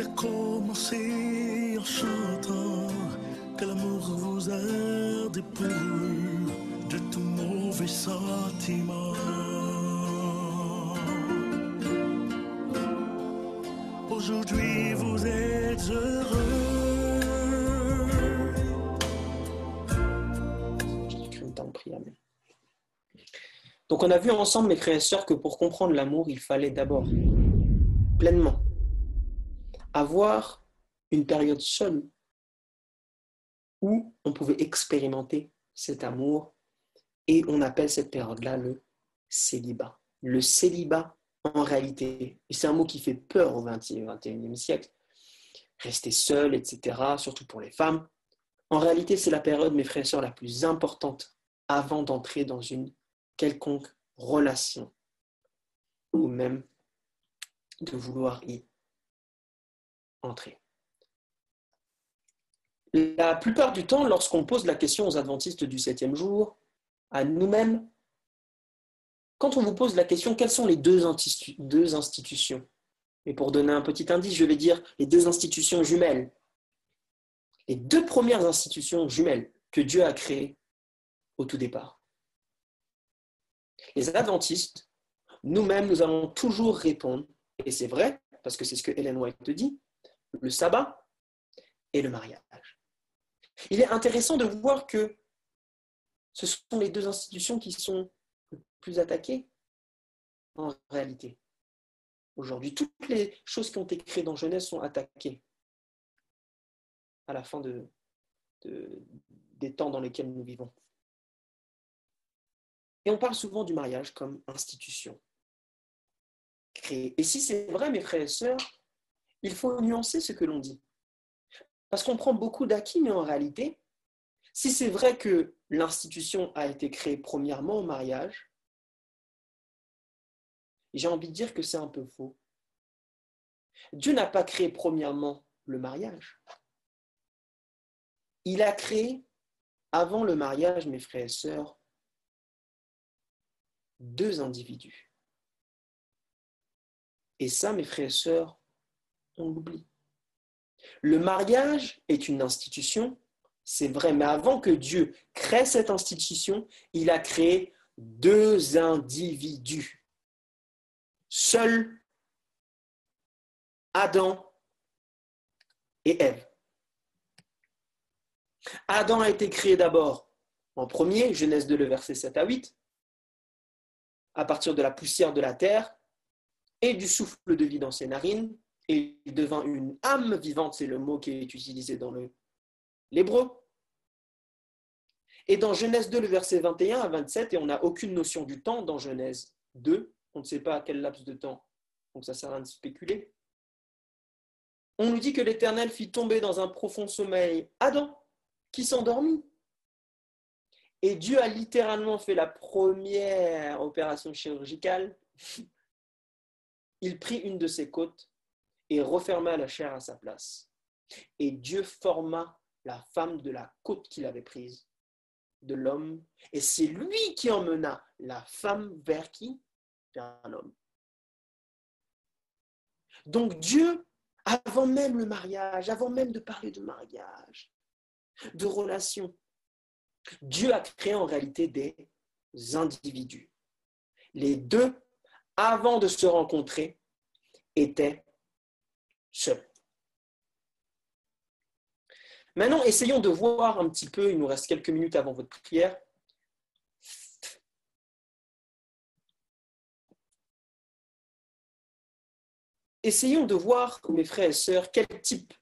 a commencé en chantant que l'amour vous a dépouillé de tout mauvais sentiment. Aujourd'hui vous êtes heureux. Donc on a vu ensemble, mes sœurs, que pour comprendre l'amour, il fallait d'abord pleinement avoir une période seule où on pouvait expérimenter cet amour et on appelle cette période-là le célibat. Le célibat, en réalité, et c'est un mot qui fait peur au XXe et XXIe siècle, rester seul, etc., surtout pour les femmes, en réalité, c'est la période, mes frères et sœurs, la plus importante avant d'entrer dans une quelconque relation ou même de vouloir y entrer. La plupart du temps, lorsqu'on pose la question aux adventistes du septième jour, à nous-mêmes, quand on vous pose la question, quelles sont les deux, deux institutions? Et pour donner un petit indice, je vais dire les deux institutions jumelles. Les deux premières institutions jumelles que Dieu a créées au tout départ. Les adventistes, nous-mêmes, nous allons toujours répondre, et c'est vrai, parce que c'est ce que Hélène White te dit, le sabbat et le mariage. Il est intéressant de voir que ce sont les deux institutions qui sont le plus attaquées en réalité. Aujourd'hui, toutes les choses qui ont été créées dans Genèse sont attaquées à la fin de, de- des temps dans lesquels nous vivons. Et on parle souvent du mariage comme institution créée. Et si c'est vrai, mes frères et sœurs, il faut nuancer ce que l'on dit. Parce qu'on prend beaucoup d'acquis, mais en réalité, si c'est vrai que l'institution a été créée premièrement au mariage, j'ai envie de dire que c'est un peu faux. Dieu n'a pas créé premièrement le mariage. Il a créé, avant le mariage, mes frères et sœurs, deux individus. Et ça, mes frères et sœurs, on l'oublie. Le mariage est une institution, c'est vrai, mais avant que Dieu crée cette institution, il a créé deux individus. Seul Adam et Ève. Adam a été créé d'abord en premier, Genèse 2, le verset 7 à 8, à partir de la poussière de la terre et du souffle de vie dans ses narines, il devint une âme vivante, c'est le mot qui est utilisé dans l'hébreu. Et dans Genèse 2, le verset 21 à 27, et on n'a aucune notion du temps dans Genèse 2, on ne sait pas à quel laps de temps, donc ça sert à rien de spéculer. On nous dit que l'Éternel fit tomber dans un profond sommeil Adam, qui s'endormit. Et Dieu a littéralement fait la première opération chirurgicale. Il prit une de ses côtes et referma la chair à sa place. Et Dieu forma la femme de la côte qu'il avait prise, de l'homme. Et c'est lui qui emmena la femme vers qui? Vers l'homme. Donc Dieu, avant même le mariage, avant même de parler de mariage, de relation, Dieu a créé en réalité des individus. Les deux, avant de se rencontrer, étaient Maintenant, essayons de voir un petit peu, il nous reste quelques minutes avant votre prière, essayons de voir, mes frères et sœurs, quel type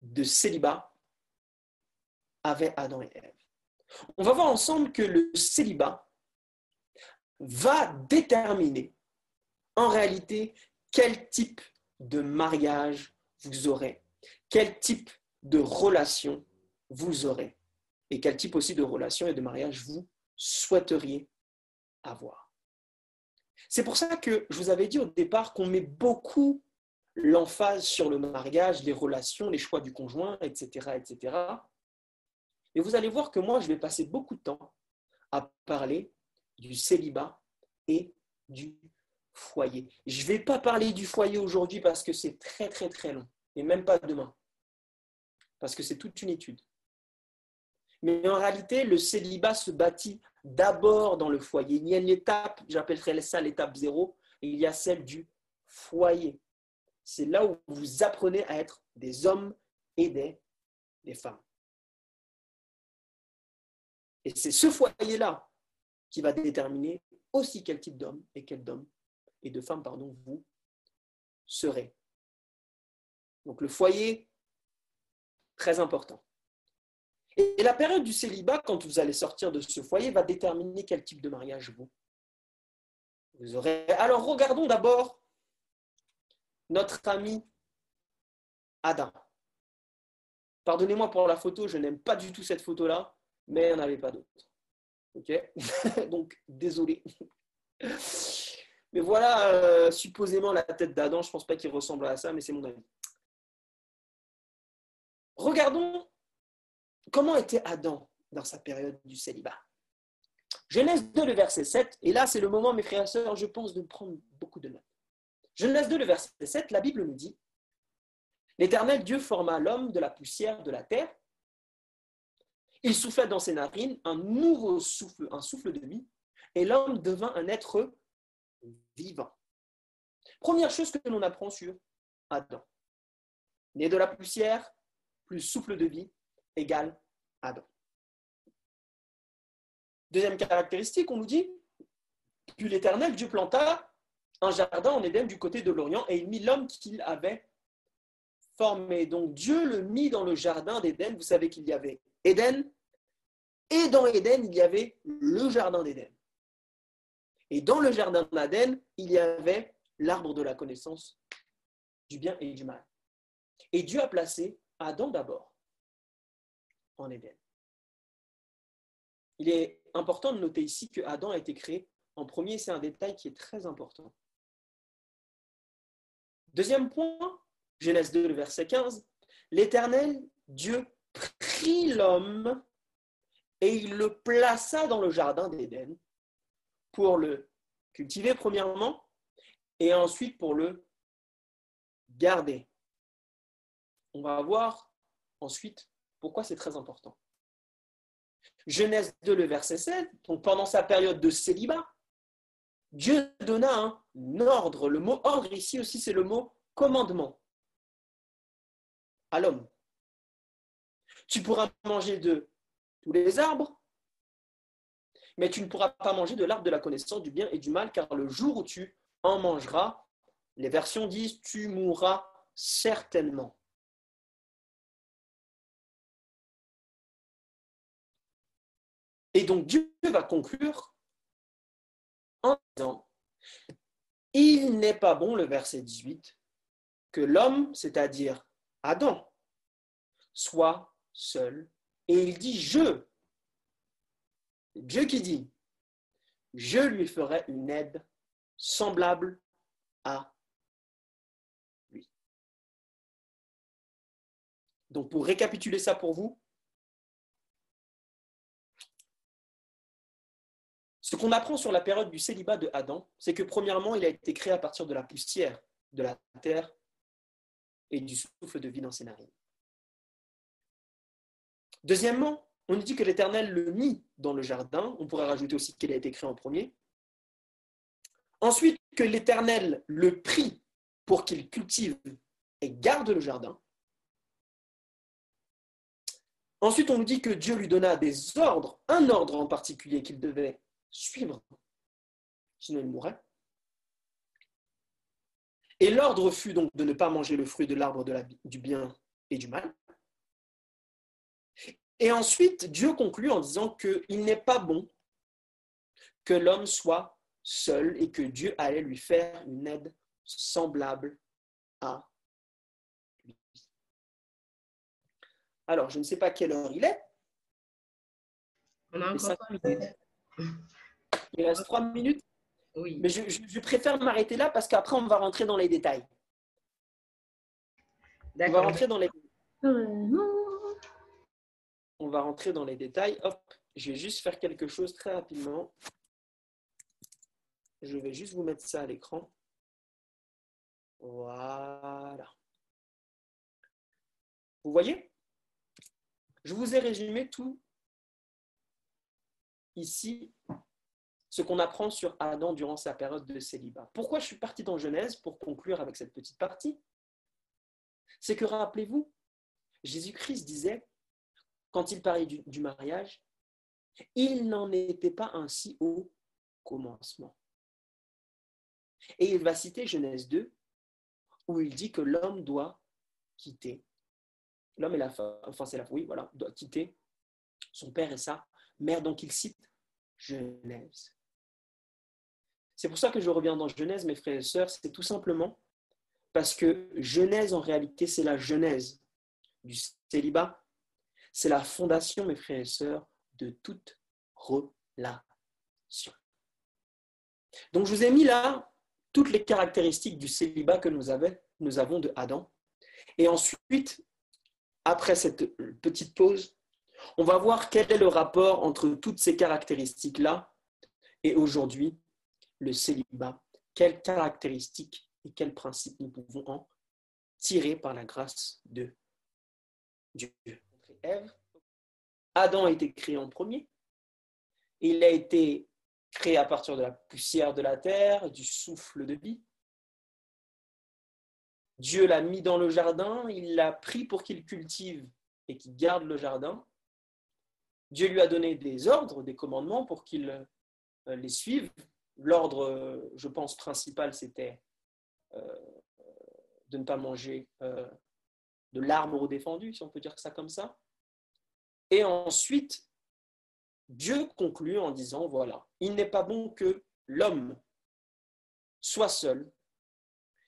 de célibat avait Adam et Ève. On va voir ensemble que le célibat va déterminer en réalité quel type de mariage vous aurez, quel type de relation vous aurez et quel type aussi de relation et de mariage vous souhaiteriez avoir. C'est pour ça que je vous avais dit au départ qu'on met beaucoup l'emphase sur le mariage, les relations, les choix du conjoint, etc., etc. Et vous allez voir que moi, je vais passer beaucoup de temps à parler du célibat et du foyer. Je ne vais pas parler du foyer aujourd'hui parce que c'est très, très, très long. et même pas demain, parce que c'est toute une étude. Mais en réalité, le célibat se bâtit d'abord dans le foyer. Il y a une étape, j'appellerais ça l'étape zéro, et il y a celle du foyer. C'est là où vous apprenez à être des hommes et des, femmes. Et c'est ce foyer-là qui va déterminer aussi quel type d'homme et quel d'homme et de femme pardon, vous serez. Donc le foyer, très important. Et la période du célibat, quand vous allez sortir de ce foyer, va déterminer quel type de mariage vous, vous aurez. Alors regardons d'abord notre ami Adam. Pardonnez-moi pour la photo, je n'aime pas du tout cette photo-là, mais il n'y en avait pas d'autre. Ok? Donc, désolé. Mais voilà, euh, supposément la tête d'Adam, je ne pense pas qu'il ressemble à ça, mais c'est mon avis. Regardons comment était Adam dans sa période du célibat. Genèse 2, le verset 7, et là c'est le moment, mes frères et sœurs, je pense, de prendre beaucoup de notes. Genèse 2, le verset 7, la Bible nous dit L'Éternel Dieu forma l'homme de la poussière de la terre. Il souffla dans ses narines un nouveau souffle, un souffle de vie, et l'homme devint un être vivant. Première chose que l'on apprend sur Adam. Né de la poussière, plus souffle de vie, égale Adam. Deuxième caractéristique, on nous dit, puis l'Éternel, Dieu planta un jardin en Éden du côté de l'Orient et il mit l'homme qu'il avait formé. Donc Dieu le mit dans le jardin d'Éden. Vous savez qu'il y avait Éden et dans Éden, il y avait le jardin d'Éden. Et dans le jardin d'Aden, il y avait l'arbre de la connaissance du bien et du mal. Et Dieu a placé Adam d'abord en Éden. Il est important de noter ici que Adam a été créé en premier, c'est un détail qui est très important. Deuxième point, Genèse 2, verset 15, l'Éternel, Dieu, prit l'homme et il le plaça dans le jardin d'Éden pour le cultiver premièrement et ensuite pour le garder. On va voir ensuite pourquoi c'est très important. Genèse 2, le verset 7, donc pendant sa période de célibat, Dieu donna un ordre. Le mot ordre ici aussi, c'est le mot commandement à l'homme. Tu pourras manger de tous les arbres, mais tu ne pourras pas manger de l'arbre de la connaissance du bien et du mal, car le jour où tu en mangeras, les versions disent, tu mourras certainement. Et donc Dieu va conclure en disant, il n'est pas bon, le verset 18, que l'homme, c'est-à-dire Adam, soit seul. Et il dit, je Dieu qui dit, je lui ferai une aide semblable à lui. Donc pour récapituler ça pour vous, ce qu'on apprend sur la période du célibat de Adam, c'est que premièrement, il a été créé à partir de la poussière de la terre et du souffle de vie dans ses narines. Deuxièmement, on nous dit que l'Éternel le mit dans le jardin. On pourrait rajouter aussi qu'il a été créé en premier. Ensuite, que l'Éternel le prit pour qu'il cultive et garde le jardin. Ensuite, on nous dit que Dieu lui donna des ordres, un ordre en particulier qu'il devait suivre, sinon il mourrait. Et l'ordre fut donc de ne pas manger le fruit de l'arbre du bien et du mal. Et ensuite, Dieu conclut en disant qu'il n'est pas bon que l'homme soit seul et que Dieu allait lui faire une aide semblable à lui. Alors, je ne sais pas quelle heure il est. On a encore minutes. Il reste trois minutes. Oui. Mais je, je préfère m'arrêter là parce qu'après, on va rentrer dans les détails. On va D'accord. rentrer dans les Vraiment on va rentrer dans les détails. Hop, je vais juste faire quelque chose très rapidement. Je vais juste vous mettre ça à l'écran. Voilà. Vous voyez? Je vous ai résumé tout ici, ce qu'on apprend sur Adam durant sa période de célibat. Pourquoi je suis parti dans Genèse pour conclure avec cette petite partie? C'est que rappelez-vous, Jésus-Christ disait, quand il parlait du, mariage, il n'en était pas ainsi au commencement. Et il va citer Genèse 2, où il dit que l'homme doit quitter, l'homme et la femme, enfin c'est la oui, voilà, doit quitter son père et sa mère. Donc il cite Genèse. C'est pour ça que je reviens dans Genèse, mes frères et sœurs, c'est tout simplement parce que Genèse, en réalité, c'est la genèse du célibat. C'est la fondation, mes frères et sœurs, de toute relation. Donc, je vous ai mis là toutes les caractéristiques du célibat que nous, nous avons de Adam. Et ensuite, après cette petite pause, on va voir quel est le rapport entre toutes ces caractéristiques-là et aujourd'hui le célibat. Quelles caractéristiques et quels principes nous pouvons en tirer par la grâce de Dieu. Adam a été créé en premier. Il a été créé à partir de la poussière de la terre, du souffle de vie. Dieu l'a mis dans le jardin, il l'a pris pour qu'il cultive et qu'il garde le jardin. Dieu lui a donné des ordres, des commandements pour qu'il euh, les suive. L'ordre, je pense, principal, c'était euh, de ne pas manger euh, de l'arbre défendu, si on peut dire ça comme ça. Et ensuite, Dieu conclut en disant, voilà, il n'est pas bon que l'homme soit seul.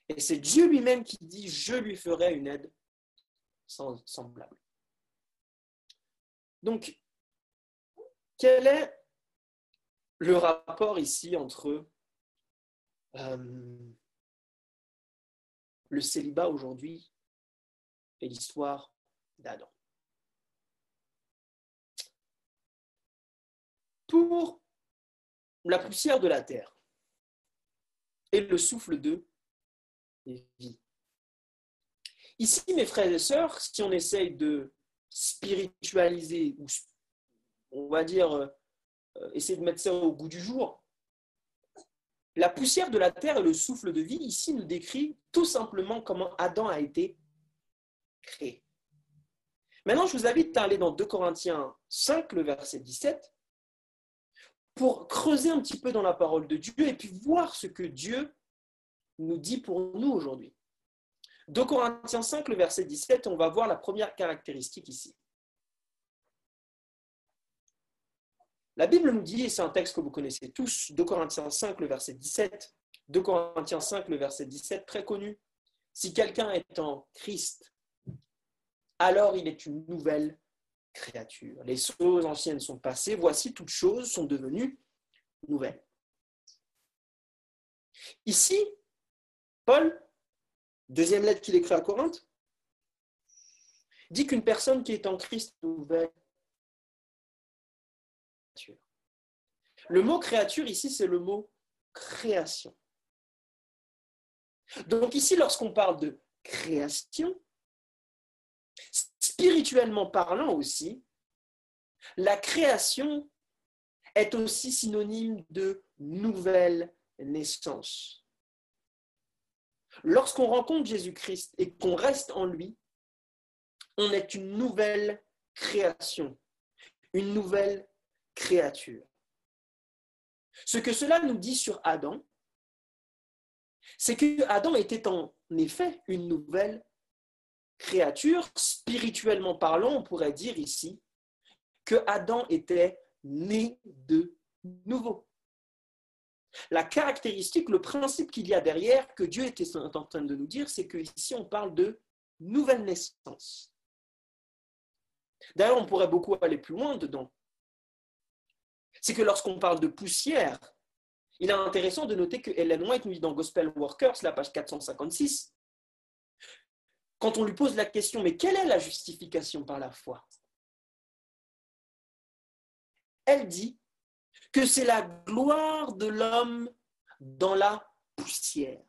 Et c'est Dieu lui-même qui dit, je lui ferai une aide semblable. Donc, quel est le rapport ici entre euh, le célibat aujourd'hui et l'histoire d'Adam? Pour la poussière de la terre et le souffle de vie. Ici, mes frères et sœurs, si on essaye de spiritualiser ou on va dire euh, essayer de mettre ça au goût du jour, la poussière de la terre et le souffle de vie ici nous décrit tout simplement comment Adam a été créé. Maintenant, je vous invite à aller dans 2 Corinthiens 5, le verset 17, pour creuser un petit peu dans la parole de Dieu et puis voir ce que Dieu nous dit pour nous aujourd'hui. 2 Corinthiens 5, le verset 17, on va voir la première caractéristique ici. La Bible nous dit, et c'est un texte que vous connaissez tous, 2 Corinthiens 5, le verset 17, 2 Corinthiens 5, le verset 17, très connu. Si quelqu'un est en Christ, alors il est une nouvelle Les choses anciennes sont passées, voici toutes choses sont devenues nouvelles. Ici, Paul, deuxième lettre qu'il écrit à Corinthe, dit qu'une personne qui est en Christ nouvelle créature. Le mot créature ici, c'est le mot création. Donc ici, lorsqu'on parle de création, spirituellement parlant aussi, la création est aussi synonyme de nouvelle naissance. Lorsqu'on rencontre Jésus-Christ et qu'on reste en lui, on est une nouvelle création, une nouvelle créature. Ce que cela nous dit sur Adam, c'est que Adam était en effet une nouvelle créature, spirituellement parlant, on pourrait dire ici que Adam était né de nouveau. La caractéristique, le principe qu'il y a derrière, que Dieu était en train de nous dire, c'est qu'ici on parle de nouvelle naissance. D'ailleurs, on pourrait beaucoup aller plus loin dedans. C'est que lorsqu'on parle de poussière, il est intéressant de noter que Ellen White nous dit dans Gospel Workers, la page 456, quand on lui pose la question, mais quelle est la justification par la foi? Elle dit que c'est la gloire de l'homme dans la poussière.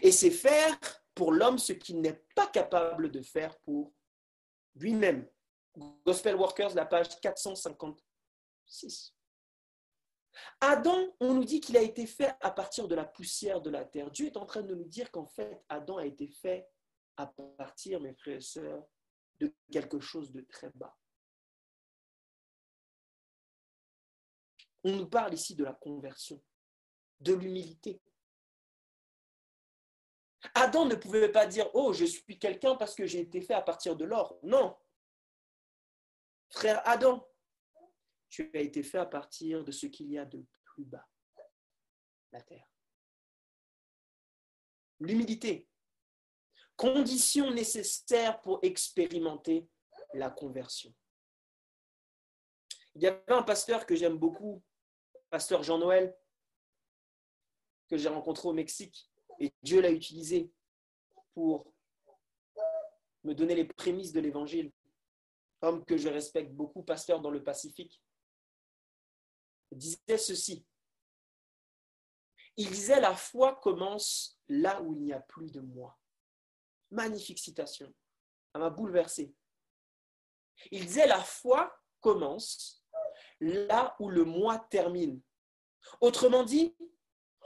Et c'est faire pour l'homme ce qu'il n'est pas capable de faire pour lui-même. Gospel Workers, la page 456. Adam, on nous dit qu'il a été fait à partir de la poussière de la terre. Dieu est en train de nous dire qu'en fait, Adam a été fait à partir, mes frères et sœurs, de quelque chose de très bas. On nous parle ici de la conversion, de l'humilité. Adam ne pouvait pas dire Oh, je suis quelqu'un parce que j'ai été fait à partir de l'or. Non. Frère Adam, tu as été fait à partir de ce qu'il y a de plus bas, la terre. L'humilité, condition nécessaire pour expérimenter la conversion. Il y avait un pasteur que j'aime beaucoup, pasteur Jean-Noël, que j'ai rencontré au Mexique, et Dieu l'a utilisé pour me donner les prémices de l'évangile. Homme que je respecte beaucoup, pasteur dans le Pacifique, disait ceci. Il disait La foi commence là où il n'y a plus de moi. Magnifique citation. Ça m'a bouleversé. Il disait La foi commence là où le moi termine. Autrement dit,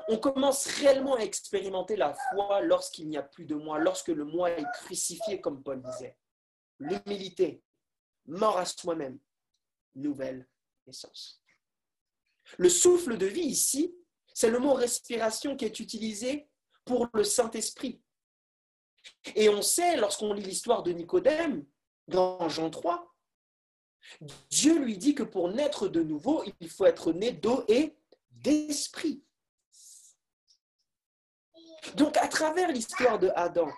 on commence réellement à expérimenter la foi lorsqu'il n'y a plus de moi, lorsque le moi est crucifié, comme Paul disait. L'humilité, mort à soi-même, nouvelle naissance. Le souffle de vie ici, c'est le mot respiration qui est utilisé pour le Saint-Esprit. Et on sait, lorsqu'on lit l'histoire de Nicodème, dans Jean 3, Dieu lui dit que pour naître de nouveau, il faut être né d'eau et d'esprit. Donc, à travers l'histoire de Adam,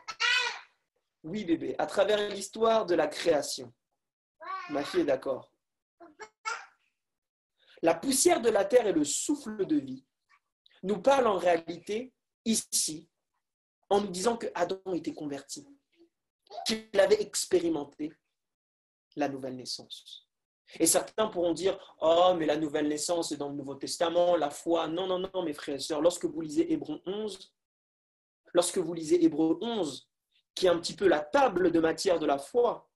oui bébé, à travers l'histoire de la création, ma fille est d'accord. La poussière de la terre et le souffle de vie nous parlent en réalité ici en nous disant que Adam était converti, qu'il avait expérimenté la nouvelle naissance. Et certains pourront dire Oh, mais la nouvelle naissance est dans le Nouveau Testament, la foi. Non, non, non, mes frères et sœurs. Lorsque vous lisez Hébreu 11, lorsque vous lisez Hébreu 11, qui est un petit peu la table de matière de la foi,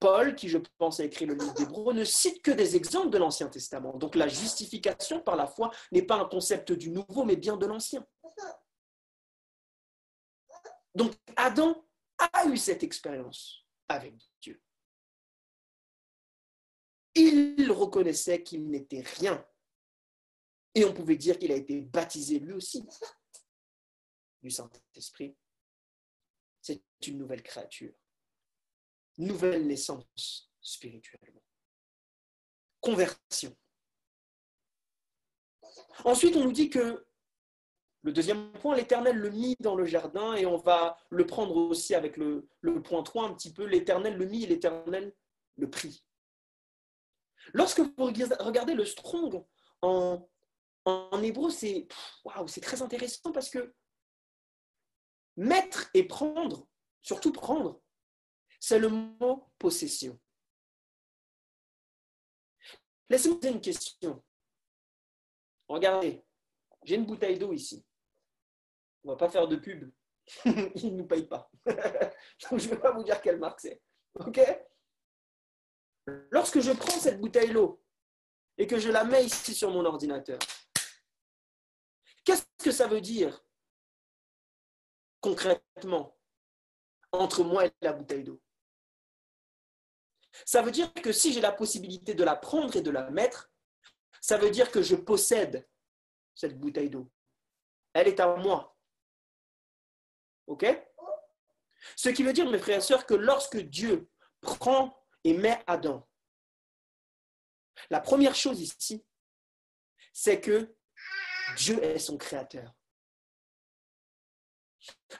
Paul, qui je pense a écrit le livre d'Hébreu, ne cite que des exemples de l'Ancien Testament. Donc la justification par la foi n'est pas un concept du nouveau, mais bien de l'Ancien. Donc Adam a eu cette expérience avec Dieu. Il reconnaissait qu'il n'était rien. Et on pouvait dire qu'il a été baptisé lui aussi du Saint-Esprit. C'est une nouvelle créature, nouvelle naissance spirituellement. Conversion. Ensuite, on nous dit que le deuxième point, l'Éternel le mit dans le jardin et on va le prendre aussi avec le, point 3 un petit peu. L'Éternel le mit et l'Éternel le prit. Lorsque vous regardez le strong en, hébreu, c'est très intéressant parce que mettre et prendre, surtout prendre, c'est le mot possession. Laissez-moi poser une question. Regardez, j'ai une bouteille d'eau ici. On va pas faire de pub. Ils ne nous payent pas. je ne vais pas vous dire quelle marque c'est. OK? Lorsque je prends cette bouteille d'eau et que je la mets ici sur mon ordinateur, qu'est-ce que ça veut dire concrètement entre moi et la bouteille d'eau? Ça veut dire que si j'ai la possibilité de la prendre et de la mettre, ça veut dire que je possède cette bouteille d'eau. Elle est à moi. OK? Ce qui veut dire, mes frères et sœurs, que lorsque Dieu prend et met Adam, la première chose ici, c'est que Dieu est son créateur.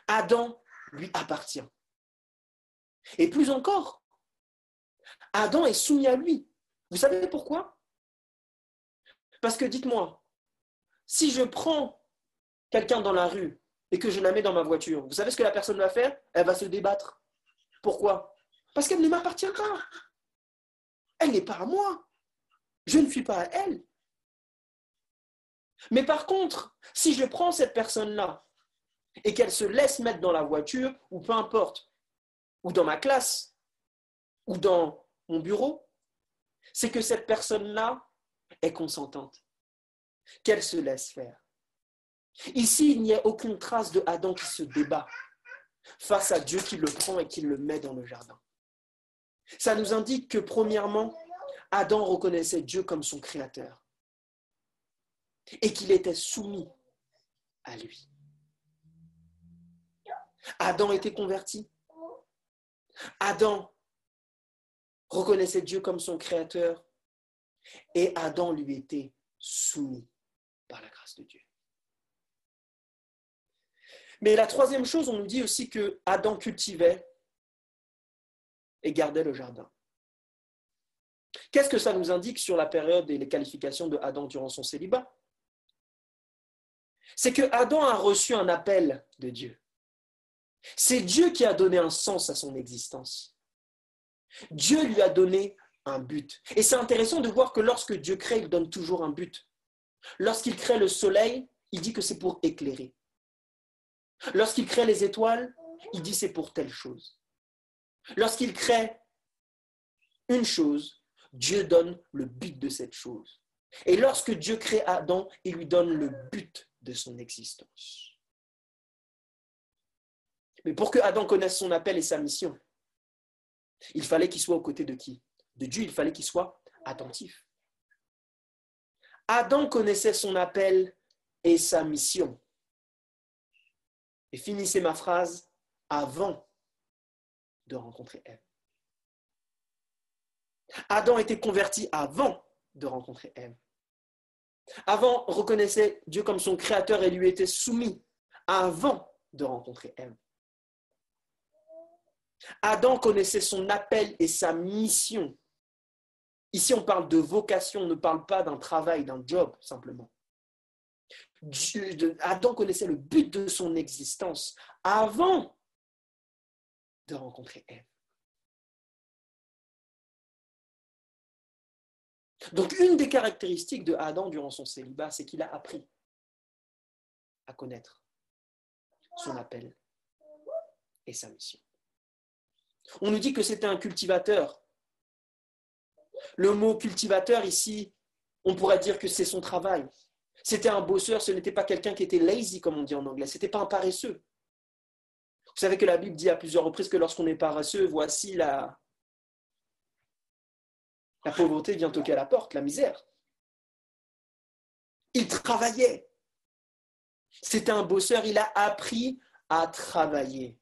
Adam lui appartient. Et plus encore, Adam est soumis à lui. Vous savez pourquoi? Parce que dites-moi, si je prends quelqu'un dans la rue et que je la mets dans ma voiture, vous savez ce que la personne va faire? Elle va se débattre. Pourquoi? Parce qu'elle ne m'appartient pas. Elle n'est pas à moi. Je ne suis pas à elle. Mais par contre, si je prends cette personne-là et qu'elle se laisse mettre dans la voiture, ou peu importe, ou dans ma classe, ou dans mon bureau, c'est que cette personne-là est consentante, qu'elle se laisse faire. Ici, il n'y a aucune trace de Adam qui se débat face à Dieu qui le prend et qui le met dans le jardin. Ça nous indique que, premièrement, Adam reconnaissait Dieu comme son créateur et qu'il était soumis à lui. Adam était converti. Adam reconnaissait Dieu comme son créateur et Adam lui était soumis par la grâce de Dieu. Mais la troisième chose, on nous dit aussi que Adam cultivait et gardait le jardin. Qu'est-ce que ça nous indique sur la période et les qualifications de Adam durant son célibat? C'est que Adam a reçu un appel de Dieu. C'est Dieu qui a donné un sens à son existence. Dieu lui a donné un but. Et c'est intéressant de voir que lorsque Dieu crée, il donne toujours un but. Lorsqu'il crée le soleil, il dit que c'est pour éclairer. Lorsqu'il crée les étoiles, il dit c'est pour telle chose. Lorsqu'il crée une chose, Dieu donne le but de cette chose. Et lorsque Dieu crée Adam, il lui donne le but de son existence. Mais pour que Adam connaisse son appel et sa mission, il fallait qu'il soit aux côtés de qui? De Dieu, il fallait qu'il soit attentif. Adam connaissait son appel et sa mission. Et finissez ma phrase avant de rencontrer Ève. Adam était converti avant de rencontrer Ève. Avant, reconnaissait Dieu comme son créateur et lui était soumis avant de rencontrer Ève. Adam connaissait son appel et sa mission. Ici, on parle de vocation, on ne parle pas d'un travail, d'un job, simplement. Adam connaissait le but de son existence avant de rencontrer Ève. Donc, une des caractéristiques de Adam durant son célibat, c'est qu'il a appris à connaître son appel et sa mission. On nous dit que c'était un cultivateur. Le mot cultivateur ici, on pourrait dire que c'est son travail. C'était un bosseur, ce n'était pas quelqu'un qui était lazy, comme on dit en anglais. Ce n'était pas un paresseux. Vous savez que la Bible dit à plusieurs reprises que lorsqu'on est paresseux, voici la, pauvreté vient toquer à la porte, la misère. Il travaillait. C'était un bosseur, il a appris à travailler.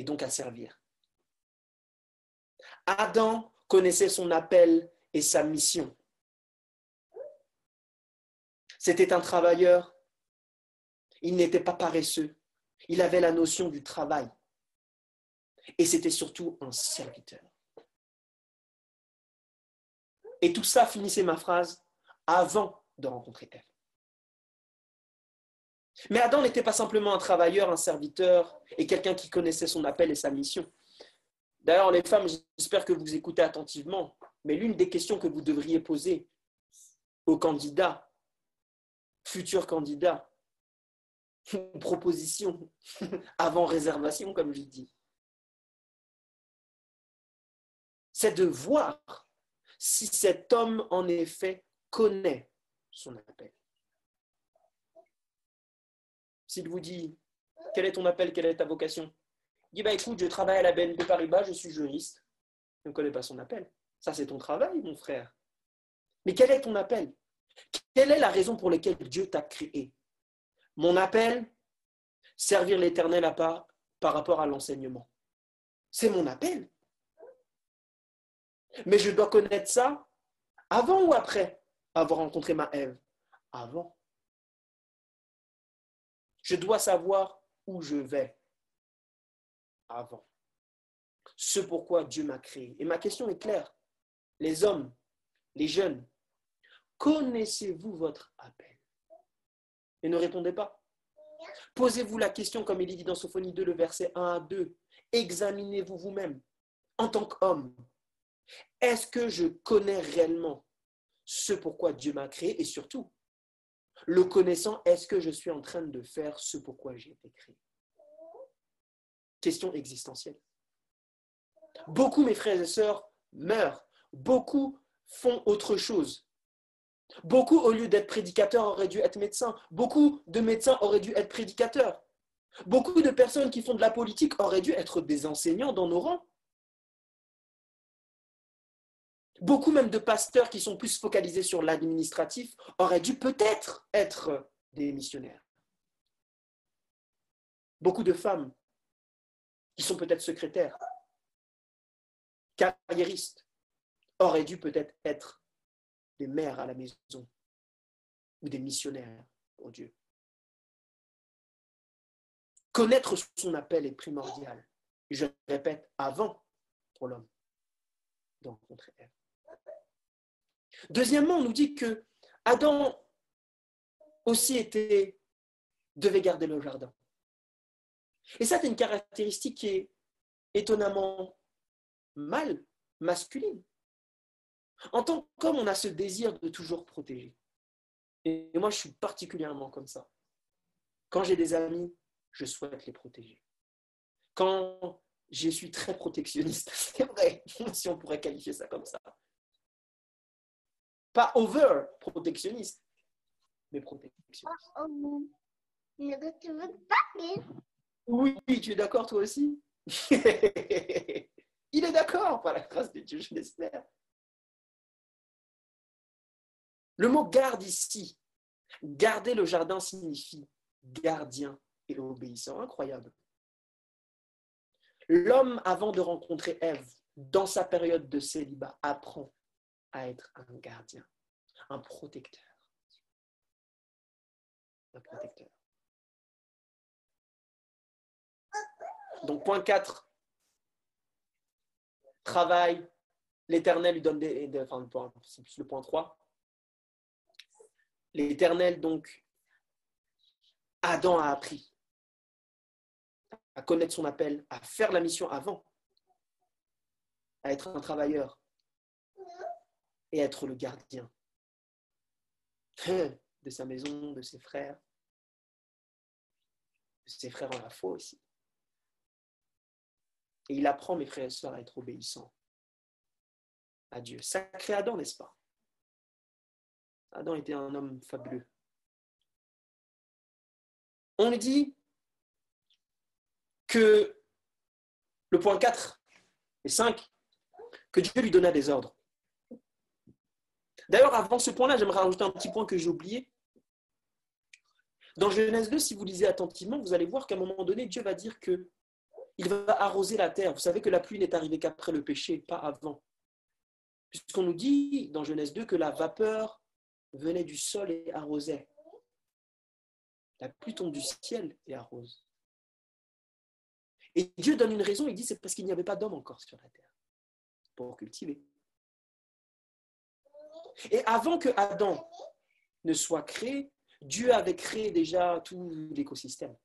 Et donc à servir. Adam connaissait son appel et sa mission. C'était un travailleur. Il n'était pas paresseux. Il avait la notion du travail. Et c'était surtout un serviteur. Et tout ça, finissait ma phrase, avant de rencontrer Ève. Mais Adam n'était pas simplement un travailleur, un serviteur et quelqu'un qui connaissait son appel et sa mission. D'ailleurs, les femmes, j'espère que vous écoutez attentivement, mais l'une des questions que vous devriez poser aux candidats, futurs candidats, proposition avant réservation, comme je dis, c'est de voir si cet homme, en effet, connaît son appel. S'il vous dit, quel est ton appel, quelle est ta vocation? Il dit, bah, écoute, je travaille à la BNP Paribas, je suis juriste. Je ne connais pas son appel. Ça, c'est ton travail, mon frère. Mais quel est ton appel? Quelle est la raison pour laquelle Dieu t'a créé? Mon appel, servir l'Éternel à part par rapport à l'enseignement. C'est mon appel. Mais je dois connaître ça avant ou après avoir rencontré ma Ève? Avant. Je dois savoir où je vais avant. Ce pourquoi Dieu m'a créé. Et ma question est claire. Les hommes, les jeunes, connaissez-vous votre appel? Et ne répondez pas. Posez-vous la question, comme il est dit dans Sophonie 2, le verset 1 à 2. Examinez-vous vous-même en tant qu'homme est-ce que je connais réellement ce pourquoi Dieu m'a créé? Et surtout, Le connaissant, est-ce que je suis en train de faire ce pourquoi j'ai été créé? Question existentielle. Beaucoup, mes frères et sœurs, meurent. Beaucoup font autre chose. Beaucoup, au lieu d'être prédicateurs, auraient dû être médecins. Beaucoup de médecins auraient dû être prédicateurs. Beaucoup de personnes qui font de la politique auraient dû être des enseignants dans nos rangs. Beaucoup même de pasteurs qui sont plus focalisés sur l'administratif auraient dû peut-être être des missionnaires. Beaucoup de femmes qui sont peut-être secrétaires, carriéristes, auraient dû peut-être être des mères à la maison ou des missionnaires pour Dieu. Connaître son appel est primordial. Je répète, avant pour l'homme de rencontrer Ève. Deuxièmement, on nous dit que Adam aussi était, devait garder le jardin. Et ça, c'est une caractéristique qui est étonnamment mal masculine. En tant qu'homme, on a ce désir de toujours protéger. Et moi, je suis particulièrement comme ça. Quand j'ai des amis, je souhaite les protéger. Quand je suis très protectionniste, c'est vrai, si on pourrait qualifier ça comme ça. Pas over protectionniste, mais protectionniste. Oui, tu es d'accord toi aussi? Il est d'accord par la grâce de Dieu, je l'espère. Le mot garde ici, garder le jardin signifie gardien et obéissant. Incroyable. L'homme, avant de rencontrer Ève, dans sa période de célibat, apprend à être un gardien, un protecteur. Un protecteur. Donc, point 4, travail. L'Éternel lui donne des. enfin, c'est plus le point 3. L'Éternel, donc, Adam a appris à connaître son appel, à faire la mission avant, à être un travailleur et être le gardien de sa maison, de ses frères, de ses frères en la foi aussi. Et il apprend, mes frères et sœurs, à être obéissant à Dieu. Sacré Adam, n'est-ce pas? Adam était un homme fabuleux. On dit que le point 4 et 5, que Dieu lui donna des ordres. D'ailleurs, avant ce point-là, j'aimerais rajouter un petit point que j'ai oublié. Dans Genèse 2, si vous lisez attentivement, vous allez voir qu'à un moment donné, Dieu va dire que il va arroser la terre. Vous savez que la pluie n'est arrivée qu'après le péché, pas avant. Puisqu'on nous dit dans Genèse 2 que la vapeur venait du sol et arrosait. La pluie tombe du ciel et arrose. Et Dieu donne une raison, il dit c'est parce qu'il n'y avait pas d'homme encore sur la terre pour cultiver. Et avant que Adam ne soit créé, Dieu avait créé déjà tout l'écosystème.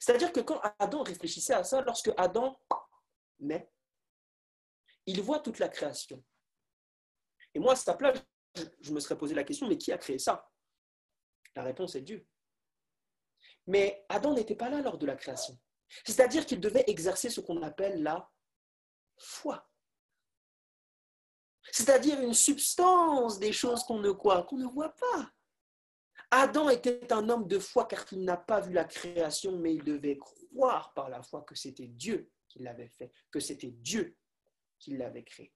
C'est-à-dire que quand Adam réfléchissait à ça, lorsque Adam naît, il voit toute la création. Et moi, à sa place, je me serais posé la question, mais qui a créé ça? La réponse est Dieu. Mais Adam n'était pas là lors de la création. C'est-à-dire qu'il devait exercer ce qu'on appelle la foi. C'est-à-dire une substance des choses qu'on ne quoi, qu'on ne voit pas. Adam était un homme de foi car il n'a pas vu la création, mais il devait croire par la foi que c'était Dieu qui l'avait fait, que c'était Dieu qui l'avait créé.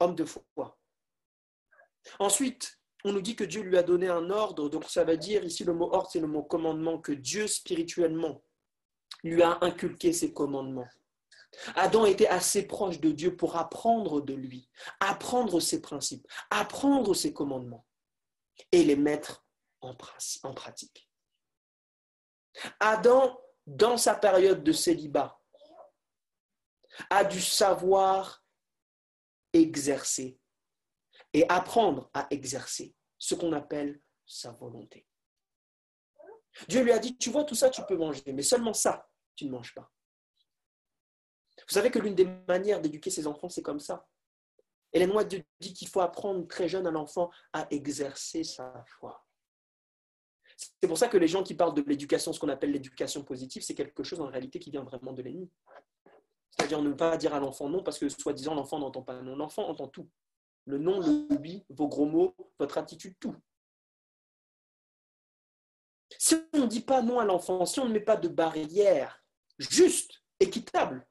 Homme de foi. Ensuite, on nous dit que Dieu lui a donné un ordre, donc ça veut dire, ici le mot ordre, c'est le mot commandement, que Dieu spirituellement lui a inculqué ses commandements. Adam était assez proche de Dieu pour apprendre de lui, apprendre ses principes, apprendre ses commandements et les mettre en, pratique. Adam, dans sa période de célibat, a dû savoir exercer et apprendre à exercer ce qu'on appelle sa volonté. Dieu lui a dit, tu vois, tout ça, tu peux manger, mais seulement ça, tu ne manges pas. Vous savez que l'une des manières d'éduquer ses enfants, c'est comme ça. Hélène White dit qu'il faut apprendre très jeune à l'enfant à exercer sa foi. C'est pour ça que les gens qui parlent de l'éducation, ce qu'on appelle l'éducation positive, c'est quelque chose en réalité qui vient vraiment de l'ennemi. C'est-à-dire ne pas dire à l'enfant non parce que soi-disant l'enfant n'entend pas non. L'enfant entend tout. Le non, le oui, vos gros mots, votre attitude, tout. Si on ne dit pas non à l'enfant, si on ne met pas de barrière juste, équitable,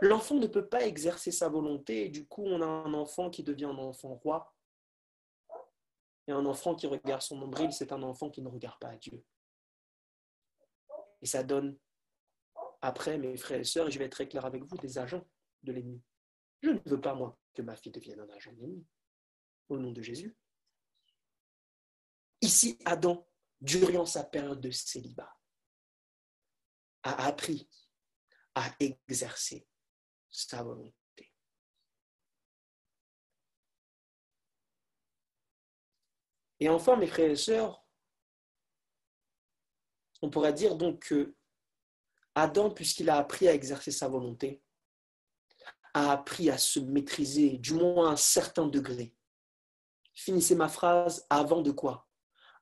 l'enfant ne peut pas exercer sa volonté et du coup on a un enfant qui devient un enfant roi. Et un enfant qui regarde son nombril, c'est un enfant qui ne regarde pas Dieu. Et ça donne, après, mes frères et sœurs, je vais être très clair avec vous, des agents de l'ennemi. Je ne veux pas, moi, que ma fille devienne un agent de l'ennemi. Au nom de Jésus. Ici, Adam, durant sa période de célibat, a appris à exercer sa volonté. Et enfin, mes frères et sœurs, on pourrait dire donc que Adam, puisqu'il a appris à exercer sa volonté, a appris à se maîtriser, du moins à un certain degré. Finissez ma phrase avant de quoi?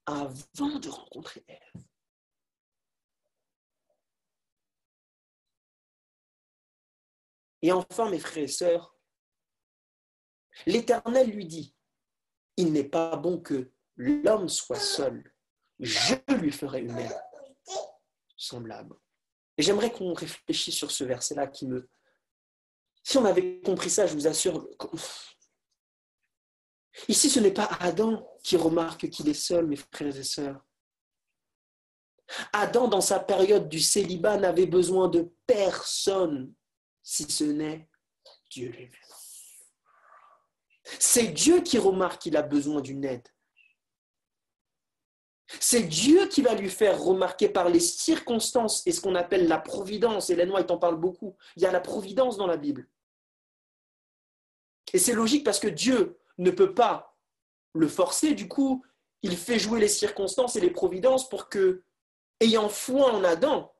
Avant de rencontrer Ève. Et enfin, mes frères et sœurs, l'Éternel lui dit, il n'est pas bon que l'homme soit seul. Je lui ferai une aide semblable. Et j'aimerais qu'on réfléchisse sur ce verset-là qui me... Si on avait compris ça, je vous assure... Ici, ce n'est pas Adam qui remarque qu'il est seul, mes frères et sœurs. Adam, dans sa période du célibat, n'avait besoin de personne, si ce n'est Dieu lui-même. C'est Dieu qui remarque qu'il a besoin d'une aide. C'est Dieu qui va lui faire remarquer par les circonstances et ce qu'on appelle la providence. Et White en parle beaucoup. Il y a la providence dans la Bible. Et c'est logique parce que Dieu ne peut pas le forcer. Du coup, il fait jouer les circonstances et les providences pour que, ayant foi en Adam,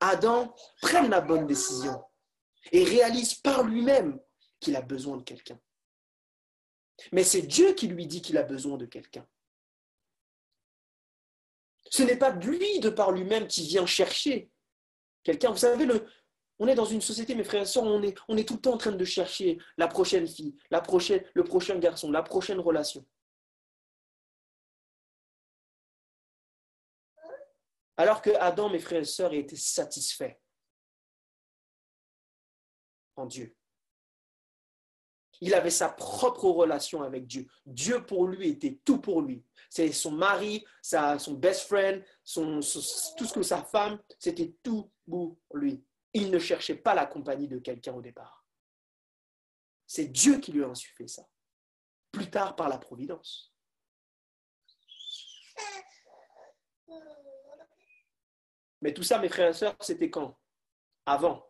Adam prenne la bonne décision et réalise par lui-même qu'il a besoin de quelqu'un. Mais c'est Dieu qui lui dit qu'il a besoin de quelqu'un. Ce n'est pas lui de par lui-même qui vient chercher quelqu'un. Vous savez, on est dans une société, mes frères et sœurs, on est, on est tout le temps en train de chercher la prochaine fille, la prochaine, le prochain garçon, la prochaine relation. Alors que Adam, mes frères et sœurs, était satisfait en Dieu. Il avait sa propre relation avec Dieu. Dieu pour lui était tout pour lui. C'est son mari, son best friend, tout ce que sa femme, c'était tout pour lui. Il ne cherchait pas la compagnie de quelqu'un au départ. C'est Dieu qui lui a insufflé ça. Plus tard par la providence. Mais tout ça, mes frères et sœurs, c'était quand? Avant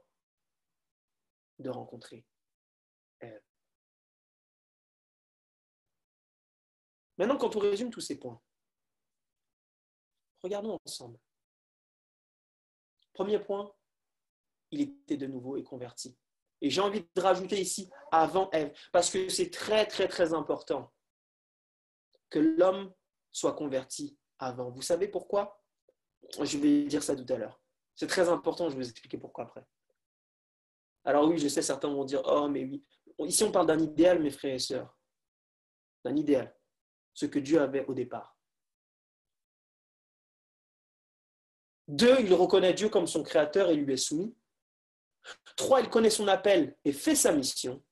de rencontrer Maintenant, quand on résume tous ces points, regardons ensemble. Premier point, il était de nouveau et converti. Et j'ai envie de rajouter ici avant Ève, parce que c'est très, très, très important que l'homme soit converti avant. Vous savez pourquoi? Je vais dire ça tout à l'heure. C'est très important, je vais vous expliquer pourquoi après. Alors oui, je sais, certains vont dire, oh mais oui. Ici, on parle d'un idéal, mes frères et sœurs. D'un idéal ce que Dieu avait au départ. Deux, il reconnaît Dieu comme son créateur et lui est soumis. Trois, il connaît son appel et fait sa mission.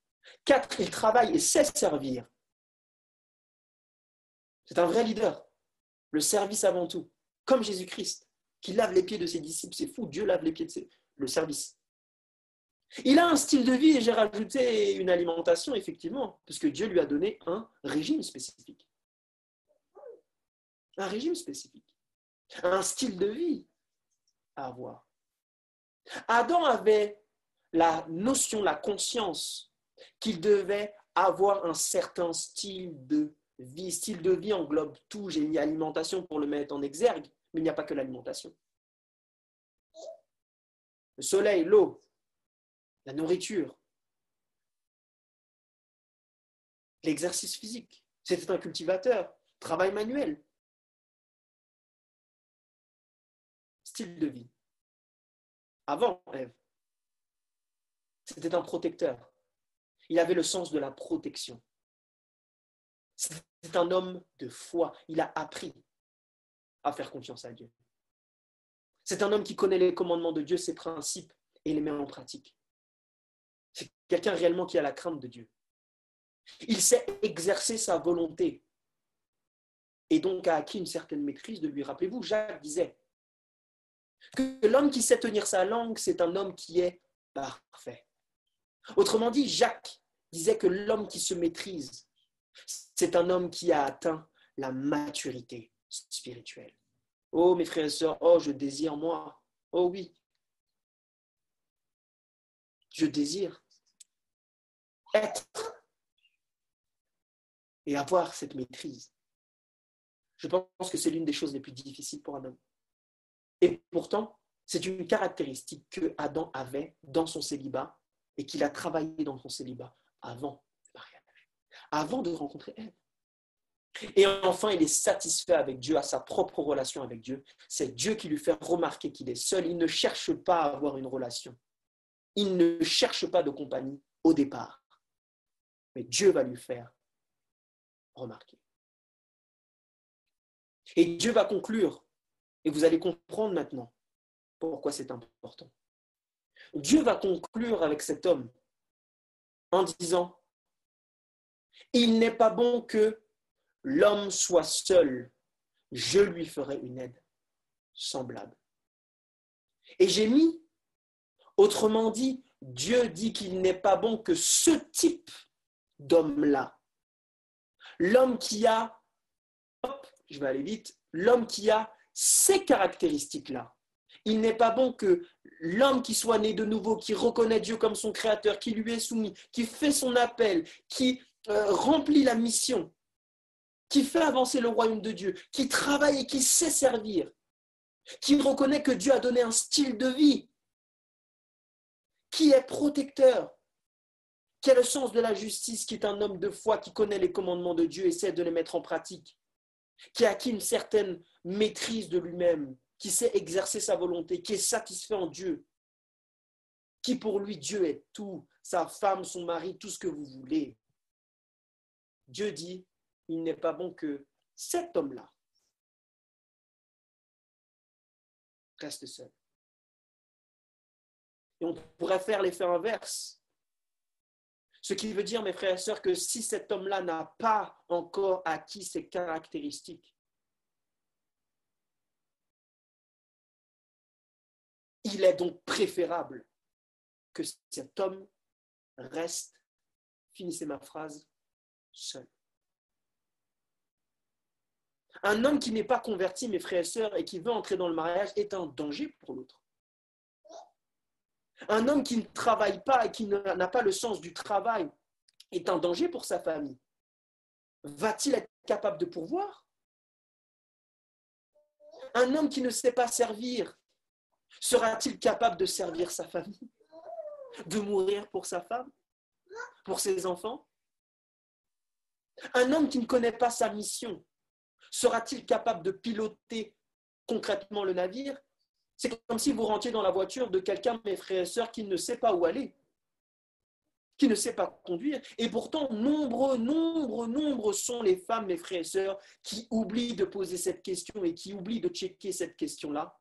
Quatre, il travaille et sait servir. C'est un vrai leader. Le service avant tout. Comme Jésus-Christ, qui lave les pieds de ses disciples. C'est fou, Dieu lave les pieds de ses... Le service. Il a un style de vie et j'ai rajouté une alimentation, effectivement, parce que Dieu lui a donné un régime spécifique un régime spécifique, un style de vie à avoir. Adam avait la notion, la conscience qu'il devait avoir un certain style de vie. Style de vie englobe tout. J'ai mis alimentation pour le mettre en exergue, mais il n'y a pas que l'alimentation. Le soleil, l'eau, la nourriture. l'exercice physique. C'était un cultivateur, travail manuel. Style de vie. Avant Ève, c'était un protecteur. Il avait le sens de la protection. C'est un homme de foi. Il a appris à faire confiance à Dieu. C'est un homme qui connaît les commandements de Dieu, ses principes, et les met en pratique. C'est quelqu'un réellement qui a la crainte de Dieu. Il sait exercer sa volonté et donc a acquis une certaine maîtrise de lui. Rappelez-vous, Jacques disait que l'homme qui sait tenir sa langue, c'est un homme qui est parfait. Autrement dit, Jacques disait que l'homme qui se maîtrise, c'est un homme qui a atteint la maturité spirituelle. Oh mes frères et sœurs, oh je désire moi. Oh oui. Je désire être et avoir cette maîtrise. Je pense que c'est l'une des choses les plus difficiles pour un homme. Et pourtant, c'est une caractéristique que Adam avait dans son célibat et qu'il a travaillé dans son célibat avant le mariage, avant de rencontrer Ève. Et enfin, il est satisfait avec Dieu, à sa propre relation avec Dieu. C'est Dieu qui lui fait remarquer qu'il est seul. Il ne cherche pas à avoir une relation. Il ne cherche pas de compagnie au départ. Mais Dieu va lui faire remarquer. Et Dieu va conclure, et vous allez comprendre maintenant pourquoi c'est important. Dieu va conclure avec cet homme en disant, il n'est pas bon que l'homme soit seul, je lui ferai une aide semblable. Et j'ai mis, autrement dit, Dieu dit qu'il n'est pas bon que ce type d'homme-là, l'homme qui a, hop, je vais aller vite, l'homme qui a ces caractéristiques-là, il n'est pas bon que l'homme qui soit né de nouveau, qui reconnaît Dieu comme son créateur, qui lui est soumis, qui fait son appel, qui euh, remplit la mission, qui fait avancer le royaume de Dieu, qui travaille et qui sait servir, qui reconnaît que Dieu a donné un style de vie, qui est protecteur, qui a le sens de la justice, qui est un homme de foi, qui connaît les commandements de Dieu, essaie de les mettre en pratique, qui a acquis une certaine maîtrise de lui-même, qui sait exercer sa volonté, qui est satisfait en Dieu, qui pour lui Dieu est tout, sa femme, son mari, tout ce que vous voulez. Dieu dit, il n'est pas bon que cet homme-là reste seul. Et on pourrait faire l'effet inverse. Ce qui veut dire, mes frères et sœurs, que si cet homme-là n'a pas encore acquis ces caractéristiques, il est donc préférable que cet homme reste, finissez ma phrase, seul. Un homme qui n'est pas converti, mes frères et sœurs, et qui veut entrer dans le mariage est un danger pour l'autre. Un homme qui ne travaille pas et qui n'a pas le sens du travail est un danger pour sa famille. Va-t-il être capable de pourvoir? Un homme qui ne sait pas servir sera-t-il capable de servir sa famille? De mourir pour sa femme? Pour ses enfants? Un homme qui ne connaît pas sa mission sera-t-il capable de piloter concrètement le navire? C'est comme si vous rentiez dans la voiture de quelqu'un, mes frères et sœurs, qui ne sait pas où aller, qui ne sait pas conduire. Et pourtant, nombreux, nombreux, nombreux sont les femmes, mes frères et sœurs, qui oublient de poser cette question et qui oublient de checker cette question-là.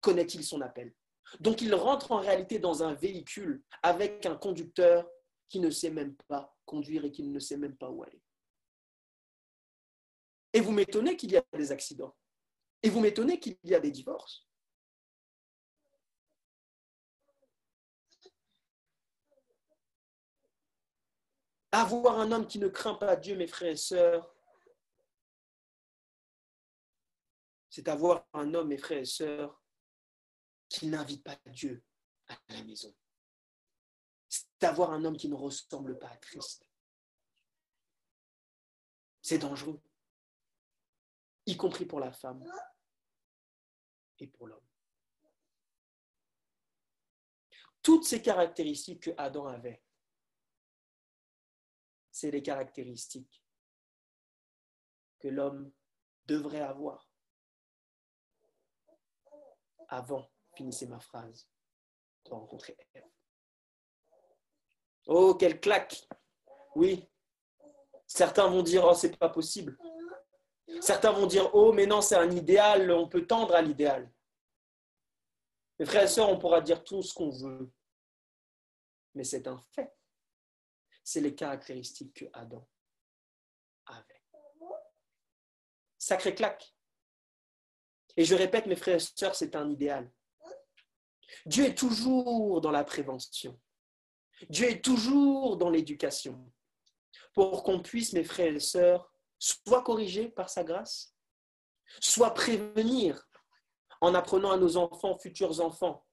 Connaît-il son appel? Donc, il rentre en réalité dans un véhicule avec un conducteur qui ne sait même pas conduire et qui ne sait même pas où aller. Et vous m'étonnez qu'il y a des accidents. Et vous m'étonnez qu'il y a des divorces. Avoir un homme qui ne craint pas Dieu, mes frères et sœurs, c'est avoir un homme, mes frères et sœurs, qui n'invite pas Dieu à la maison. C'est avoir un homme qui ne ressemble pas à Christ. C'est dangereux y compris pour la femme et pour l'homme. Toutes ces caractéristiques que Adam avait c'est les caractéristiques que l'homme devrait avoir avant, finissez ma phrase, de rencontrer. Oh, quelle claque Oui. Certains vont dire, oh, c'est pas possible. Certains vont dire, oh, mais non, c'est un idéal, on peut tendre à l'idéal. Mes frères et sœurs, on pourra dire tout ce qu'on veut. Mais c'est un fait. C'est les caractéristiques que Adam avait. Sacré claque. Et je répète, mes frères et sœurs, c'est un idéal. Dieu est toujours dans la prévention. Dieu est toujours dans l'éducation. Pour qu'on puisse, mes frères et sœurs, soit corriger par sa grâce, soit prévenir en apprenant à nos enfants, futurs enfants,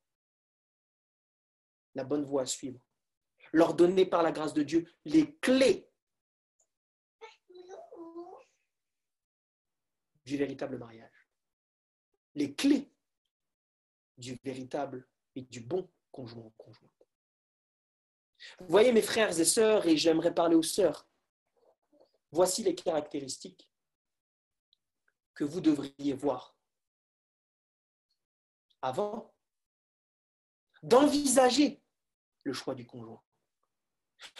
la bonne voie à suivre. Leur donner par la grâce de Dieu les clés du véritable mariage. Les clés du véritable et du bon conjoint conjoint. Vous voyez mes frères et sœurs, et j'aimerais parler aux sœurs, voici les caractéristiques que vous devriez voir avant d'envisager le choix du conjoint.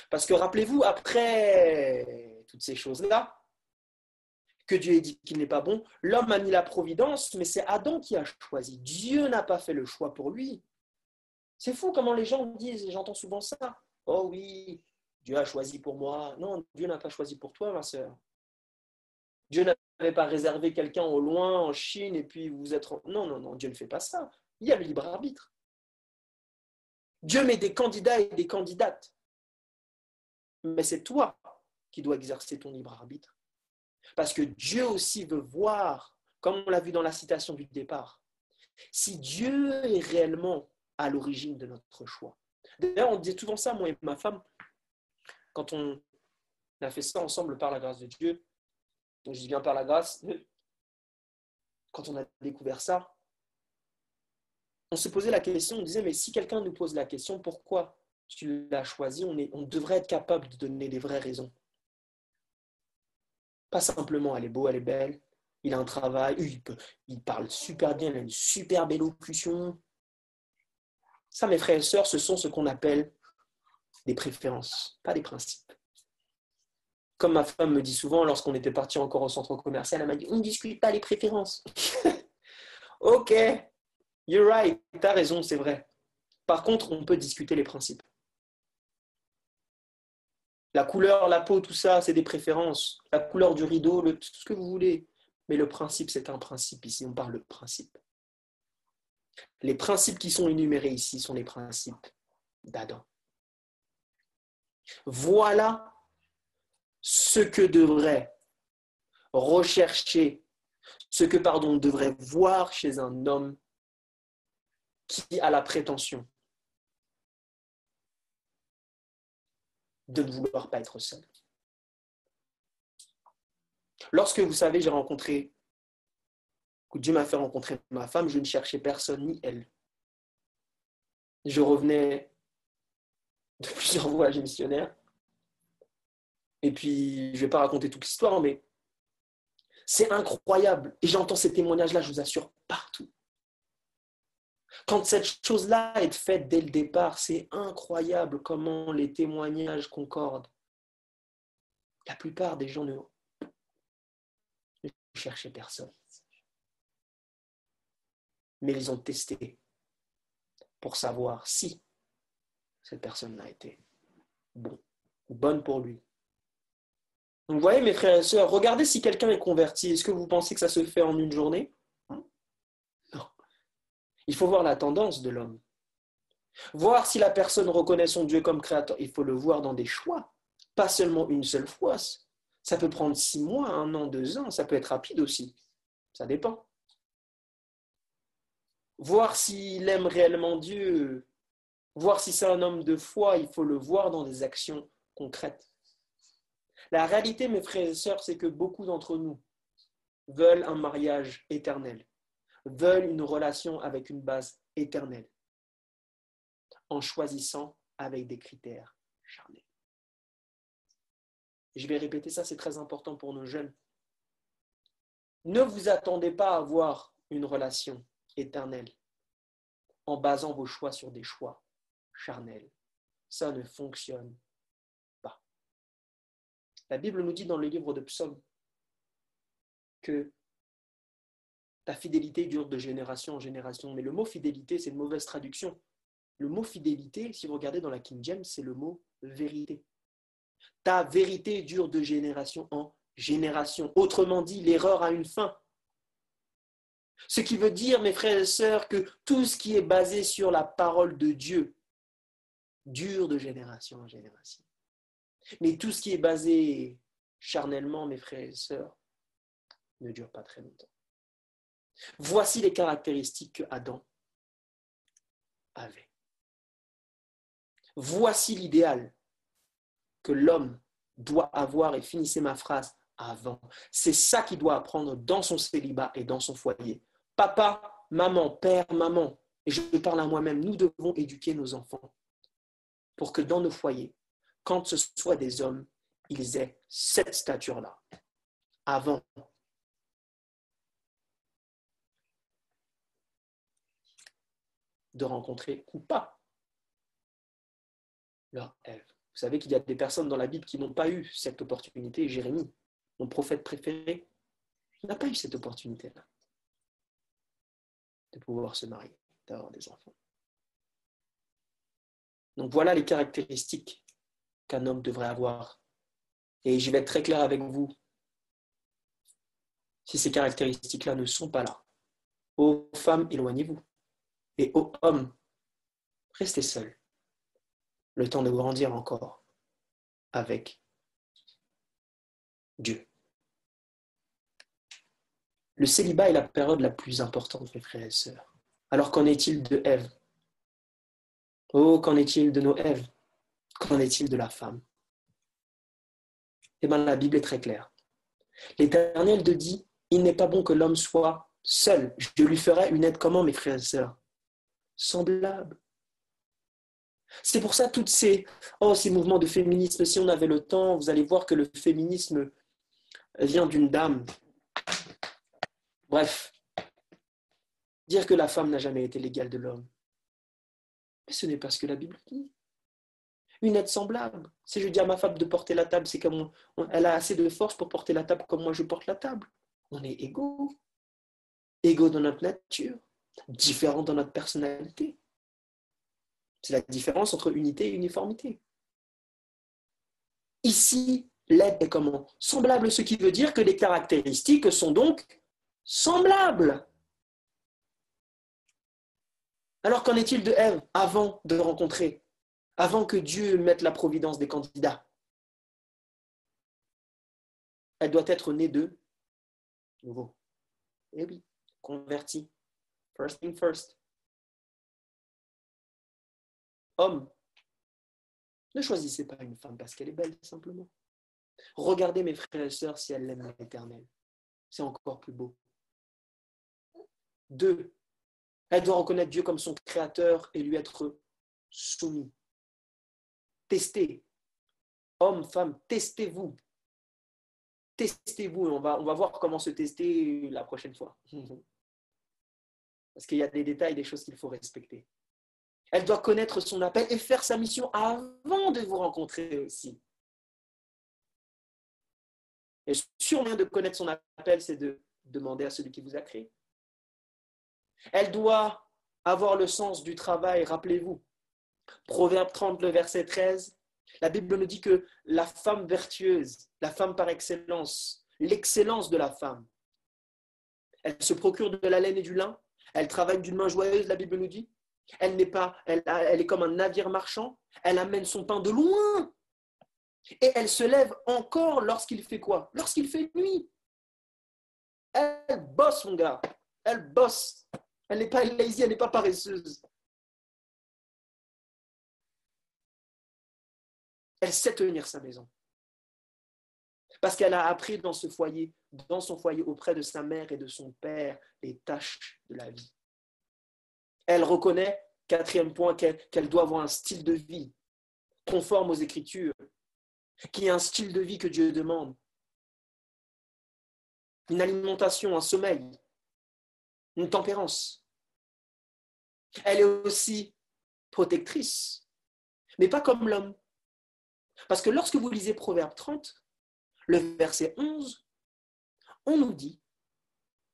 Parce que rappelez-vous, après toutes ces choses-là, que Dieu ait dit qu'il n'est pas bon, l'homme a mis la providence, mais c'est Adam qui a choisi. Dieu n'a pas fait le choix pour lui. C'est fou comment les gens disent, j'entends souvent ça. Oh oui, Dieu a choisi pour moi. Non, Dieu n'a pas choisi pour toi, ma sœur. Dieu n'avait pas réservé quelqu'un au loin, en Chine, et puis vous êtes... Non, non, non, Dieu ne fait pas ça. Il y a le libre arbitre. Dieu met des candidats et des candidates. Mais c'est toi qui dois exercer ton libre arbitre. Parce que Dieu aussi veut voir, comme on l'a vu dans la citation du départ, si Dieu est réellement à l'origine de notre choix. D'ailleurs, on dit souvent ça, moi et ma femme, quand on a fait ça ensemble par la grâce de Dieu. Donc, je dis bien par la grâce. Quand on a découvert ça, on se posait la question, on disait, mais si quelqu'un nous pose la question, pourquoi tu l'as choisi, on, devrait être capable de donner les vraies raisons. Pas simplement, elle est beau, elle est belle, il a un travail, il, parle super bien, il a une super belle élocution. Ça, mes frères et sœurs, ce sont ce qu'on appelle des préférences, pas des principes. Comme ma femme me dit souvent, lorsqu'on était parti encore au centre commercial, elle m'a dit On ne discute pas les préférences. ok, you're right, tu as raison, c'est vrai. Par contre, on peut discuter les principes. La couleur, la peau, tout ça, c'est des préférences. La couleur du rideau, tout ce que vous voulez. Mais le principe, c'est un principe. Ici, on parle de principe. Les principes qui sont énumérés ici sont les principes d'Adam. Voilà ce que devrait rechercher, ce que, pardon, devrait voir chez un homme qui a la prétention de ne vouloir pas être seul. Lorsque, vous savez, j'ai rencontré, que Dieu m'a fait rencontrer ma femme, je ne cherchais personne ni elle. Je revenais de plusieurs voyages missionnaires. Et puis, je ne vais pas raconter toute l'histoire, mais c'est incroyable. Et j'entends ces témoignages-là, je vous assure, partout. Quand cette chose-là est faite dès le départ, c'est incroyable comment les témoignages concordent. La plupart des gens ne, cherchaient personne. Mais ils ont testé pour savoir si cette personne-là était bon ou bonne pour lui. Vous voyez, mes frères et sœurs, regardez si quelqu'un est converti. Est-ce que vous pensez que ça se fait en une journée? Il faut voir la tendance de l'homme. Voir si la personne reconnaît son Dieu comme créateur. Il faut le voir dans des choix, pas seulement une seule fois. Ça peut prendre six mois, un an, deux ans. Ça peut être rapide aussi. Ça dépend. Voir s'il aime réellement Dieu, voir si c'est un homme de foi, il faut le voir dans des actions concrètes. La réalité, mes frères et sœurs, c'est que beaucoup d'entre nous veulent un mariage éternel, veulent une relation avec une base éternelle, en choisissant avec des critères charnels. Je vais répéter ça, c'est très important pour nos jeunes. Ne vous attendez pas à avoir une relation éternelle en basant vos choix sur des choix charnels. Ça ne fonctionne pas. La Bible nous dit dans le livre de Psaume que ta fidélité dure de génération en génération. Mais le mot fidélité, c'est une mauvaise traduction. Le mot fidélité, si vous regardez dans la King James, c'est le mot vérité. Ta vérité dure de génération en génération. Autrement dit, l'erreur a une fin. Ce qui veut dire, mes frères et sœurs, que tout ce qui est basé sur la parole de Dieu dure de génération en génération. Mais tout ce qui est basé charnellement, mes frères et sœurs, ne dure pas très longtemps. Voici les caractéristiques que Adam avait. Voici l'idéal que l'homme doit avoir, et finissez ma phrase avant. C'est ça qu'il doit apprendre dans son célibat et dans son foyer. Papa, maman, père, maman, et je parle à moi-même, nous devons éduquer nos enfants pour que dans nos foyers, quand ce soit des hommes, ils aient cette stature-là. Avant de rencontrer ou pas leur Ève. Vous savez qu'il y a des personnes dans la Bible qui n'ont pas eu cette opportunité. Jérémie, mon prophète préféré, n'a pas eu cette opportunité-là de pouvoir se marier, d'avoir des enfants. Donc voilà les caractéristiques qu'un homme devrait avoir. Et je vais être très clair avec vous. Si ces caractéristiques-là ne sont pas là, aux femmes, éloignez-vous. Et aux hommes, restez seuls. Le temps de grandir encore avec Dieu. Le célibat est la période la plus importante, mes frères et sœurs. Alors qu'en est-il de Ève? Oh, qu'en est-il de nos Èves Qu'en est-il de la femme? Eh bien, la Bible est très claire. L'Éternel te dit, il n'est pas bon que l'homme soit seul. Je lui ferai une aide comment, mes frères et sœurs? Semblable. C'est pour ça toutes ces, oh, ces mouvements de féminisme, si on avait le temps, vous allez voir que le féminisme vient d'une dame. Bref, dire que la femme n'a jamais été l'égale de l'homme, ce n'est pas ce que la Bible dit. Une aide semblable. Si je dis à ma femme de porter la table, c'est comme elle a assez de force pour porter la table comme moi je porte la table. On est égaux. Égaux dans notre nature, différents dans notre personnalité. C'est la différence entre unité et uniformité. Ici, l'aide est comment? Semblable, ce qui veut dire que les caractéristiques sont donc semblables. Alors qu'en est-il de Ève avant de rencontrer, avant que Dieu mette la providence des candidats? Elle doit être née de nouveau. Eh oui, convertie. First thing first. Homme, ne choisissez pas une femme parce qu'elle est belle, simplement. Regardez mes frères et sœurs si elle l'aime l'éternel. C'est encore plus beau. Deux, elle doit reconnaître Dieu comme son créateur et lui être soumis. Testez. Hommes, femmes, testez-vous. Testez-vous. On va voir comment se tester la prochaine fois. Parce qu'il y a des détails, des choses qu'il faut respecter. Elle doit connaître son appel et faire sa mission avant de vous rencontrer aussi. Et sûrement de connaître son appel, c'est de demander à celui qui vous a créé. Elle doit avoir le sens du travail, rappelez-vous. Proverbe 30, le verset 13, la Bible nous dit que la femme vertueuse, la femme par excellence, l'excellence de la femme, elle se procure de la laine et du lin, elle travaille d'une main joyeuse, la Bible nous dit. Elle n'est pas, elle, est comme un navire marchand, elle amène son pain de loin. Et elle se lève encore lorsqu'il fait quoi? Lorsqu'il fait nuit. Elle bosse, mon gars. Elle bosse. Elle n'est pas lazy, elle n'est pas paresseuse. Elle sait tenir sa maison. Parce qu'elle a appris dans son foyer auprès de sa mère et de son père, les tâches de la vie. Elle reconnaît, quatrième point, qu'elle doit avoir un style de vie conforme aux Écritures. qui est un style de vie que Dieu demande. Une alimentation, un sommeil, une tempérance. Elle est aussi protectrice, mais pas comme l'homme. Parce que lorsque vous lisez Proverbe 30, le verset 11, on nous dit,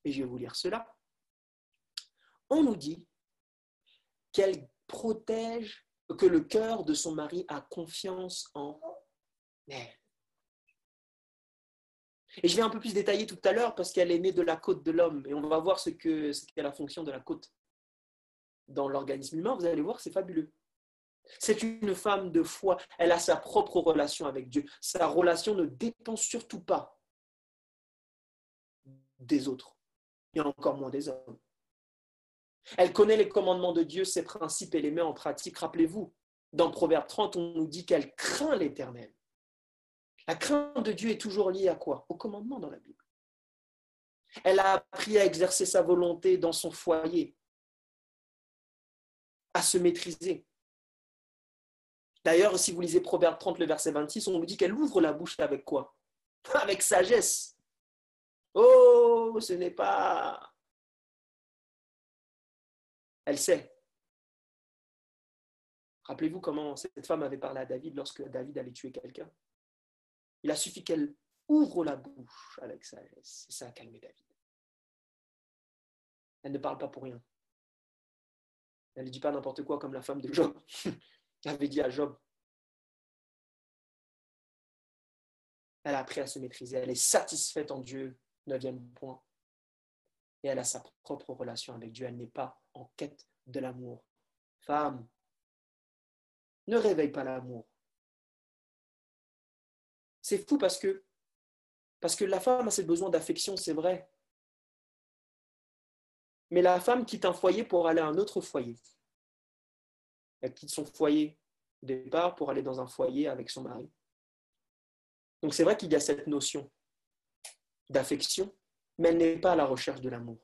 et je vais vous lire cela, on nous dit qu'elle protège, que le cœur de son mari a confiance en elle. Et je vais un peu plus détailler tout à l'heure parce qu'elle est née de la côte de l'homme et on va voir ce qu'est la fonction de la côte dans l'organisme humain. Vous allez voir, c'est fabuleux. C'est une femme de foi. Elle a sa propre relation avec Dieu. Sa relation ne dépend surtout pas des autres et encore moins des hommes. Elle connaît les commandements de Dieu, ses principes et les met en pratique. Rappelez-vous, dans Proverbe 30, on nous dit qu'elle craint l'Éternel. La crainte de Dieu est toujours liée à quoi? Au commandement dans la Bible. Elle a appris à exercer sa volonté dans son foyer, à se maîtriser. D'ailleurs, si vous lisez Proverbe 30, le verset 26, on nous dit qu'elle ouvre la bouche avec quoi? Avec sagesse. Oh, ce n'est pas... Elle sait. Rappelez-vous comment cette femme avait parlé à David lorsque David allait tuer quelqu'un? Il a suffi qu'elle ouvre la bouche avec sagesse. Et ça a calmé David. Elle ne parle pas pour rien. Elle ne dit pas n'importe quoi comme la femme de Job. Avait dit à Job. Elle a appris à se maîtriser. Elle est satisfaite en Dieu. Neuvième point. Et elle a sa propre relation avec Dieu. Elle n'est pas en quête de l'amour. Femme, ne réveille pas l'amour. C'est fou parce que, parce que la femme a ses besoins d'affection, c'est vrai. Mais la femme quitte un foyer pour aller à un autre foyer. Elle quitte son foyer au départ pour aller dans un foyer avec son mari. Donc c'est vrai qu'il y a cette notion d'affection, mais elle n'est pas à la recherche de l'amour.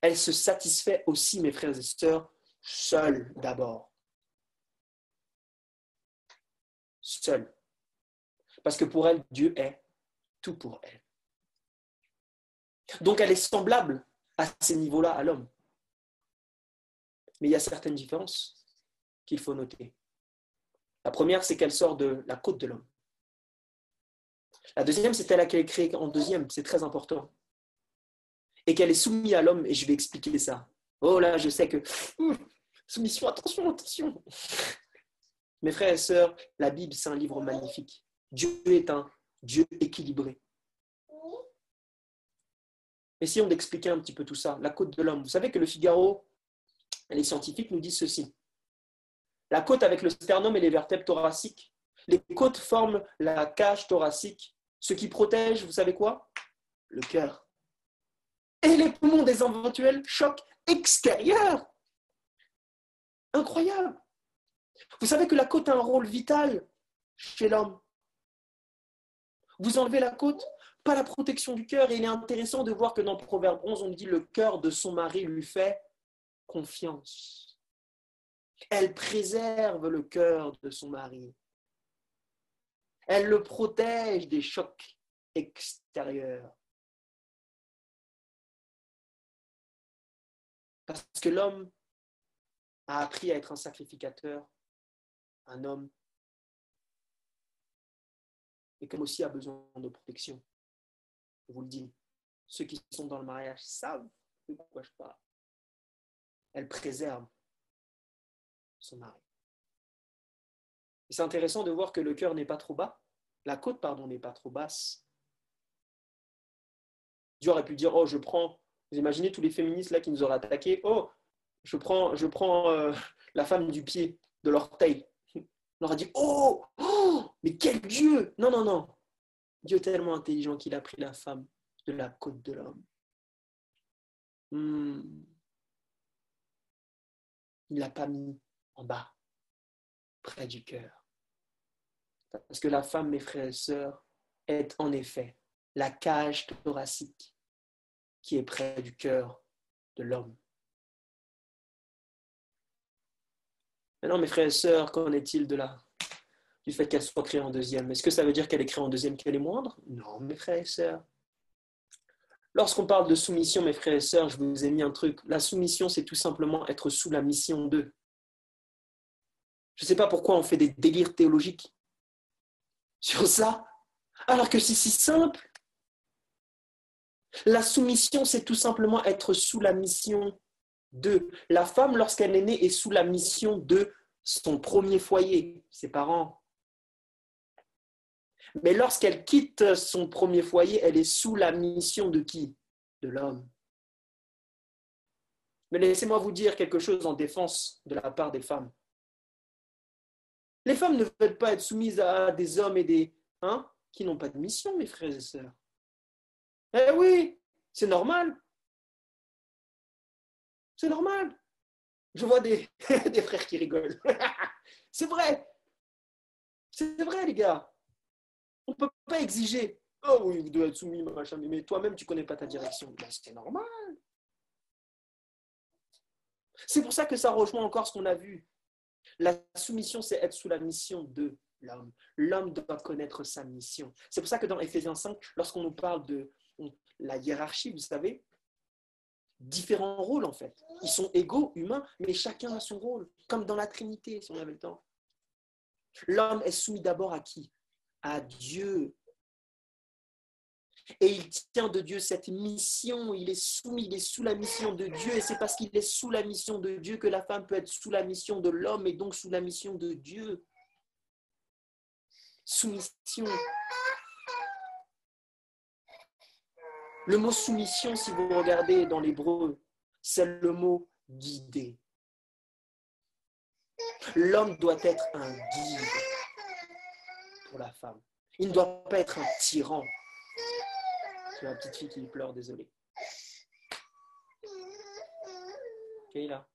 Elle se satisfait aussi, mes frères et sœurs, seule d'abord. Seule. Parce que pour elle, Dieu est tout pour elle. Donc elle est semblable à ces niveaux-là à l'homme. Mais il y a certaines différences qu'il faut noter. La première, c'est qu'elle sort de la côte de l'homme. La deuxième, c'est elle qu'elle est créée en deuxième, c'est très important. Et qu'elle est soumise à l'homme, et je vais expliquer ça. Oh là, je sais que... soumission, attention, attention. Mes frères et sœurs, la Bible, c'est un livre magnifique. Dieu est un Dieu équilibré. Essayons d'expliquer un petit peu tout ça. La côte de l'homme. Vous savez que le Figaro, les scientifiques nous disent ceci. La côte avec le sternum et les vertèbres thoraciques. Les côtes forment la cage thoracique, ce qui protège, vous savez quoi? Le cœur. Et les poumons des éventuels chocs extérieurs. Incroyable. Vous savez que la côte a un rôle vital chez l'homme. Vous enlevez la côte, pas la protection du cœur. Et il est intéressant de voir que dans Proverbe 11, on dit le cœur de son mari lui fait confiance. Elle préserve le cœur de son mari. Elle le protège des chocs extérieurs. Parce que l'homme a appris à être un sacrificateur, un homme et comme aussi a besoin de protection. Je vous le dis, ceux qui sont dans le mariage savent de quoi je parle. Elle préserve son mari. c'est intéressant de voir que le cœur n'est pas trop bas, la côte, pardon, n'est pas trop basse. Dieu aurait pu dire, oh, je prends, vous imaginez tous les féministes là qui nous auraient attaqués, oh, je prends, je prends euh, la femme du pied, de l'orteil. On leur a dit, oh, oh, mais quel Dieu Non, non, non. Dieu tellement intelligent qu'il a pris la femme de la côte de l'homme. Hmm. Il l'a pas mis en bas, près du cœur. Parce que la femme, mes frères et sœurs, est en effet la cage thoracique qui est près du cœur de l'homme. Maintenant, mes frères et sœurs, qu'en est-il de la du fait qu'elle soit créée en deuxième. Est-ce que ça veut dire qu'elle est créée en deuxième, qu'elle est moindre? Non, mes frères et sœurs. Lorsqu'on parle de soumission, mes frères et sœurs, je vous ai mis un truc. La soumission, c'est tout simplement être sous la mission d'eux. Je ne sais pas pourquoi on fait des délires théologiques sur ça, alors que c'est si simple. La soumission, c'est tout simplement être sous la mission de. La femme, lorsqu'elle est née, est sous la mission de son premier foyer, ses parents. Mais lorsqu'elle quitte son premier foyer, elle est sous la mission de qui? De l'homme. Mais laissez-moi vous dire quelque chose en défense de la part des femmes. Les femmes ne veulent pas être soumises à des hommes et des hein, qui n'ont pas de mission, mes frères et sœurs. Eh oui, c'est normal. C'est normal. Je vois des, frères qui rigolent. c'est vrai. C'est vrai, les gars. On ne peut pas exiger. Oh oui, vous devez être soumis, machin, mais toi-même, tu ne connais pas ta direction. Ben, c'est normal. C'est pour ça que ça rejoint encore ce qu'on a vu. La soumission, c'est être sous la mission de l'homme. L'homme doit connaître sa mission. C'est pour ça que dans Ephésiens 5, lorsqu'on nous parle de la hiérarchie, vous savez, différents rôles en fait. Ils sont égaux, humains, mais chacun a son rôle, comme dans la Trinité, si on avait le temps. L'homme est soumis d'abord à qui? À Dieu. Et il tient de Dieu cette mission, il est soumis, il est sous la mission de Dieu, et c'est parce qu'il est sous la mission de Dieu que la femme peut être sous la mission de l'homme, et donc sous la mission de Dieu. Soumission. Le mot soumission, si vous regardez dans l'hébreu, c'est le mot guider. L'homme doit être un guide pour la femme. Il ne doit pas être un tyran. La petite fille qui pleure, désolé. là.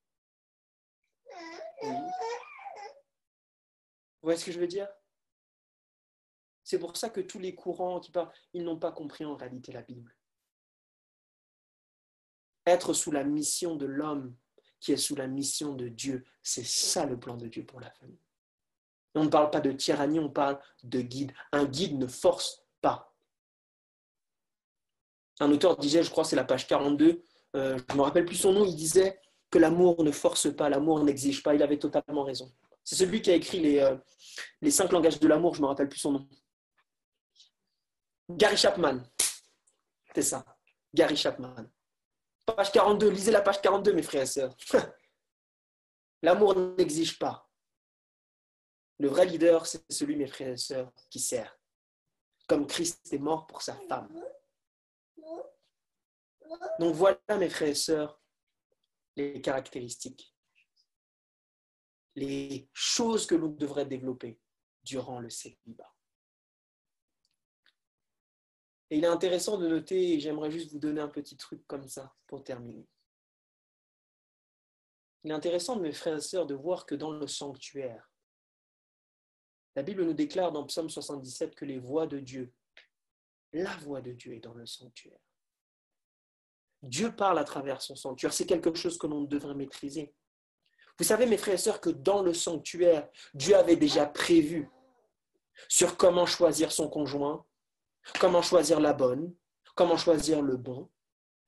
Oui. Vous voyez ce que je veux dire? C'est pour ça que tous les courants qui parlent, ils n'ont pas compris en réalité la Bible être sous la mission de l'homme qui est sous la mission de Dieu. C'est ça le plan de Dieu pour la famille. On ne parle pas de tyrannie, on parle de guide. Un guide ne force pas. Un auteur disait, je crois c'est la page 42, euh, je ne me rappelle plus son nom, il disait que l'amour ne force pas, l'amour n'exige pas. Il avait totalement raison. C'est celui qui a écrit les, euh, les cinq langages de l'amour, je ne me rappelle plus son nom. Gary Chapman. C'est ça. Gary Chapman. Page 42, lisez la page 42, mes frères et sœurs. L'amour n'exige pas. Le vrai leader, c'est celui, mes frères et sœurs, qui sert. Comme Christ est mort pour sa femme. Donc voilà, mes frères et sœurs, les caractéristiques, les choses que l'on devrait développer durant le célibat. Et il est intéressant de noter, et j'aimerais juste vous donner un petit truc comme ça pour terminer. Il est intéressant, mes frères et sœurs, de voir que dans le sanctuaire, la Bible nous déclare dans Psaume 77 que les voix de Dieu, la voix de Dieu est dans le sanctuaire. Dieu parle à travers son sanctuaire. C'est quelque chose que l'on devrait maîtriser. Vous savez, mes frères et sœurs, que dans le sanctuaire, Dieu avait déjà prévu sur comment choisir son conjoint, comment choisir la bonne, comment choisir le bon,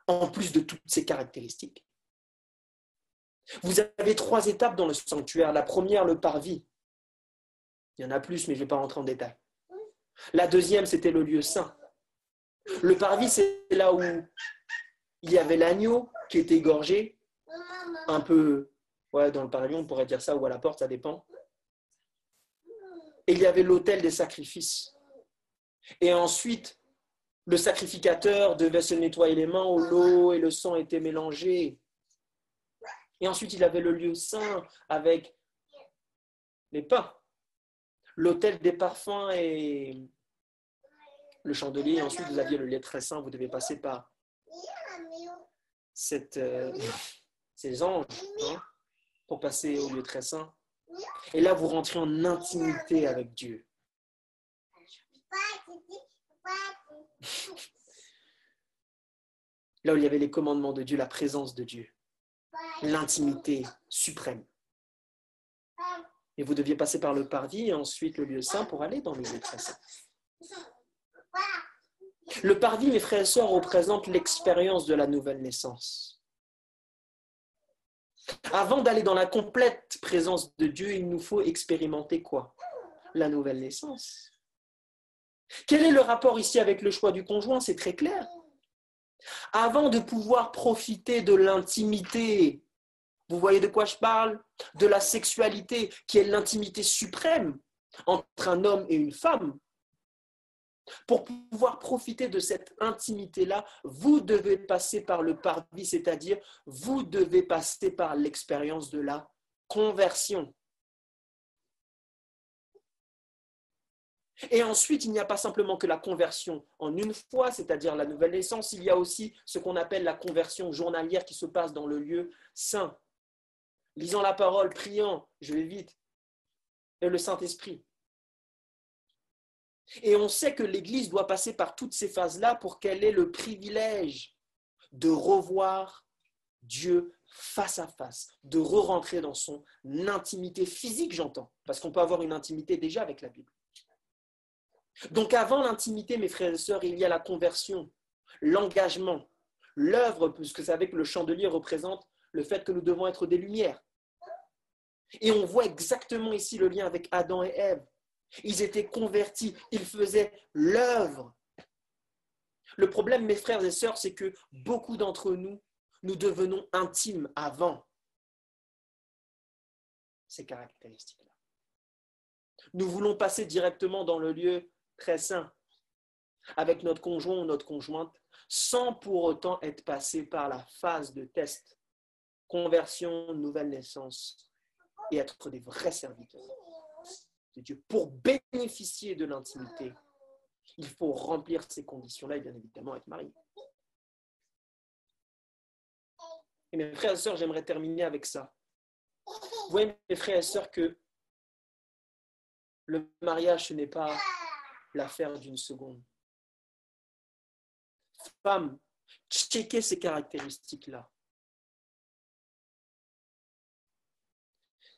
en plus de toutes ces caractéristiques. Vous avez trois étapes dans le sanctuaire. La première, le parvis. Il y en a plus, mais je ne vais pas rentrer en détail. La deuxième, c'était le lieu saint. Le parvis, c'est là où il y avait l'agneau qui était égorgé, un peu ouais, dans le pavillon, on pourrait dire ça, ou à la porte, ça dépend. Et il y avait l'autel des sacrifices. Et ensuite, le sacrificateur devait se nettoyer les mains où l'eau et le sang étaient mélangés. Et ensuite, il avait le lieu saint avec les pains, l'autel des parfums et le chandelier. Et ensuite, vous aviez le lait très saint. Vous devez passer par euh, ces anges hein, pour passer au lieu très saint. Et là, vous rentrez en intimité avec Dieu. Là où il y avait les commandements de Dieu, la présence de Dieu, l'intimité suprême. Et vous deviez passer par le parvis et ensuite le lieu saint pour aller dans le lieu très saint. Le parvis, mes frères et sœurs, représente l'expérience de la nouvelle naissance. Avant d'aller dans la complète présence de Dieu, il nous faut expérimenter quoi? La nouvelle naissance. Quel est le rapport ici avec le choix du conjoint? C'est très clair. Avant de pouvoir profiter de l'intimité, vous voyez de quoi je parle? De la sexualité, qui est l'intimité suprême entre un homme et une femme. Pour pouvoir profiter de cette intimité-là, vous devez passer par le parvis, c'est-à-dire vous devez passer par l'expérience de la conversion. Et ensuite, il n'y a pas simplement que la conversion en une fois, c'est-à-dire la nouvelle naissance, il y a aussi ce qu'on appelle la conversion journalière qui se passe dans le lieu saint. Lisant la parole, priant, je vais vite, et le Saint-Esprit. Et on sait que l'Église doit passer par toutes ces phases-là pour qu'elle ait le privilège de revoir Dieu face à face, de re-rentrer dans son intimité physique, j'entends, parce qu'on peut avoir une intimité déjà avec la Bible. Donc avant l'intimité, mes frères et sœurs, il y a la conversion, l'engagement, l'œuvre, puisque vous savez que le chandelier représente le fait que nous devons être des lumières. Et on voit exactement ici le lien avec Adam et Ève. Ils étaient convertis, ils faisaient l'œuvre. Le problème, mes frères et sœurs, c'est que beaucoup d'entre nous, nous devenons intimes avant ces caractéristiques-là. Nous voulons passer directement dans le lieu très sain avec notre conjoint ou notre conjointe sans pour autant être passé par la phase de test, conversion, nouvelle naissance et être des vrais serviteurs Pour bénéficier de l'intimité, il faut remplir ces conditions-là et bien évidemment être marié. Et mes frères et sœurs, j'aimerais terminer avec ça. Vous voyez, mes frères et sœurs, que le mariage, ce n'est pas l'affaire d'une seconde. Femme, checkez ces caractéristiques-là.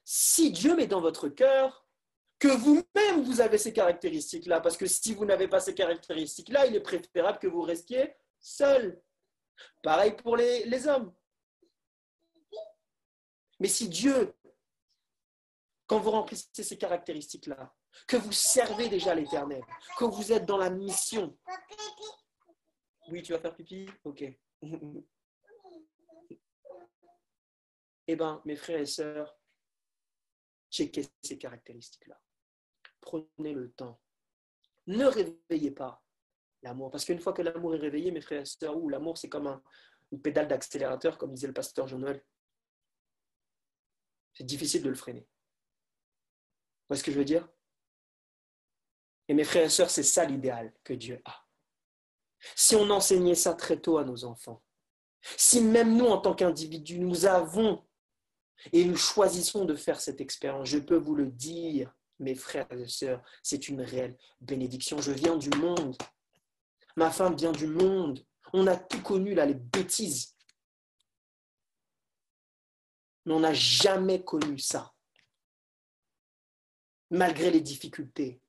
Si Dieu met dans votre cœur que vous-même vous avez ces caractéristiques-là, parce que si vous n'avez pas ces caractéristiques-là, il est préférable que vous restiez seul. Pareil pour les, les hommes. Mais si Dieu, quand vous remplissez ces caractéristiques-là, que vous servez déjà l'Éternel, que vous êtes dans la mission. Oui, tu vas faire pipi? Ok. eh bien, mes frères et sœurs, checkez ces caractéristiques-là. Prenez le temps. Ne réveillez pas l'amour. Parce qu'une fois que l'amour est réveillé, mes frères et sœurs, ou l'amour, c'est comme un, une pédale d'accélérateur, comme disait le pasteur Jean-Noël. C'est difficile de le freiner. Vous voyez ce que je veux dire? Et mes frères et sœurs, c'est ça l'idéal que Dieu a. Si on enseignait ça très tôt à nos enfants, si même nous, en tant qu'individus, nous avons et nous choisissons de faire cette expérience, je peux vous le dire, mes frères et sœurs, c'est une réelle bénédiction. Je viens du monde. Ma femme vient du monde. On a tout connu là, les bêtises. Mais on n'a jamais connu ça. Malgré les difficultés,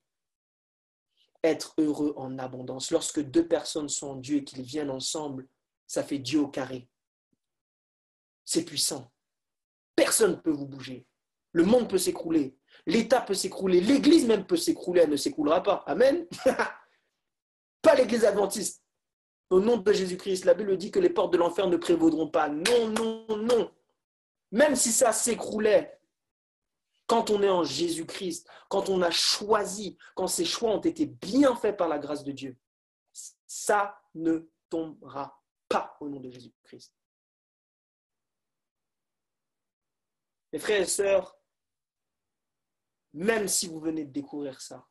être heureux en abondance. Lorsque deux personnes sont en Dieu et qu'ils viennent ensemble, ça fait Dieu au carré. C'est puissant. Personne ne peut vous bouger. Le monde peut s'écrouler. L'État peut s'écrouler. L'Église même peut s'écrouler. Elle ne s'écroulera pas. Amen. pas l'Église adventiste. Au nom de Jésus-Christ, la Bible dit que les portes de l'enfer ne prévaudront pas. Non, non, non. Même si ça s'écroulait, quand on est en Jésus-Christ, quand on a choisi, quand ces choix ont été bien faits par la grâce de Dieu, ça ne tombera pas au nom de Jésus-Christ. Mes frères et sœurs, même si vous venez de découvrir ça,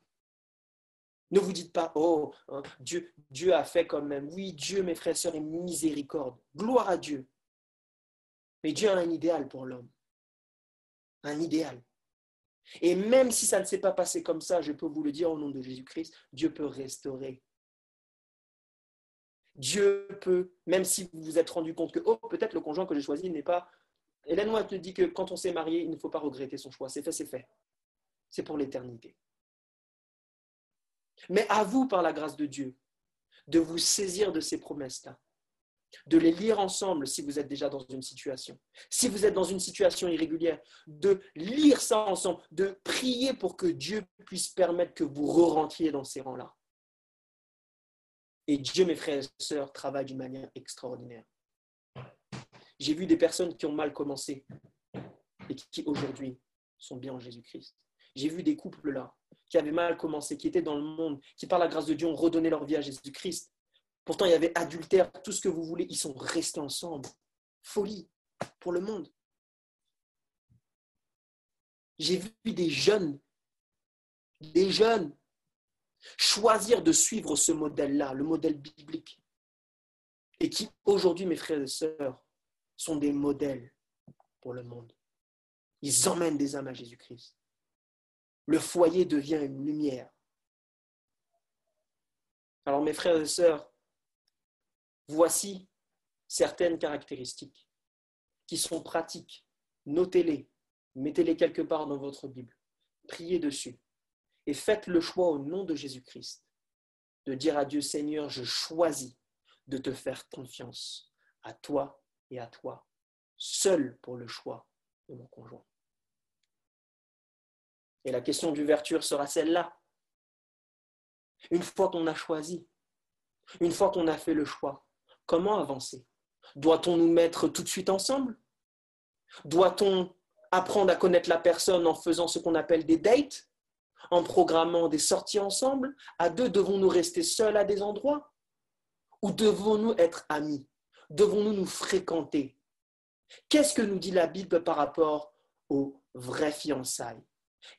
ne vous dites pas, oh, hein, Dieu, Dieu a fait quand même. Oui, Dieu, mes frères et sœurs, est miséricorde. Gloire à Dieu. Mais Dieu a un idéal pour l'homme. Un idéal. Et même si ça ne s'est pas passé comme ça, je peux vous le dire au nom de Jésus-Christ, Dieu peut restaurer. Dieu peut, même si vous vous êtes rendu compte que, oh, peut-être le conjoint que j'ai choisi n'est pas... Hélène White te dit que quand on s'est marié, il ne faut pas regretter son choix. C'est fait, c'est fait. C'est pour l'éternité. Mais à vous, par la grâce de Dieu, de vous saisir de ces promesses-là, de les lire ensemble si vous êtes déjà dans une situation. Si vous êtes dans une situation irrégulière, de lire ça ensemble, de prier pour que Dieu puisse permettre que vous re-rentriez dans ces rangs-là. Et Dieu, mes frères et sœurs, travaille d'une manière extraordinaire. J'ai vu des personnes qui ont mal commencé et qui aujourd'hui sont bien en Jésus-Christ. J'ai vu des couples là qui avaient mal commencé, qui étaient dans le monde, qui par la grâce de Dieu ont redonné leur vie à Jésus-Christ. Pourtant, il y avait adultère, tout ce que vous voulez, ils sont restés ensemble. Folie pour le monde. J'ai vu des jeunes, des jeunes choisir de suivre ce modèle-là, le modèle biblique, et qui aujourd'hui, mes frères et sœurs, sont des modèles pour le monde. Ils emmènent des âmes à Jésus-Christ. Le foyer devient une lumière. Alors mes frères et sœurs, voici certaines caractéristiques qui sont pratiques. Notez-les, mettez-les quelque part dans votre Bible, priez dessus et faites le choix au nom de Jésus-Christ de dire à Dieu Seigneur, je choisis de te faire confiance à toi et à toi, seul pour le choix de mon conjoint. Et la question d'ouverture sera celle-là. Une fois qu'on a choisi, une fois qu'on a fait le choix, comment avancer? Doit-on nous mettre tout de suite ensemble? Doit-on apprendre à connaître la personne en faisant ce qu'on appelle des dates En programmant des sorties ensemble? À deux, devons-nous rester seuls à des endroits? Ou devons-nous être amis? Devons-nous nous fréquenter? Qu'est-ce que nous dit la Bible par rapport aux vraies fiançailles?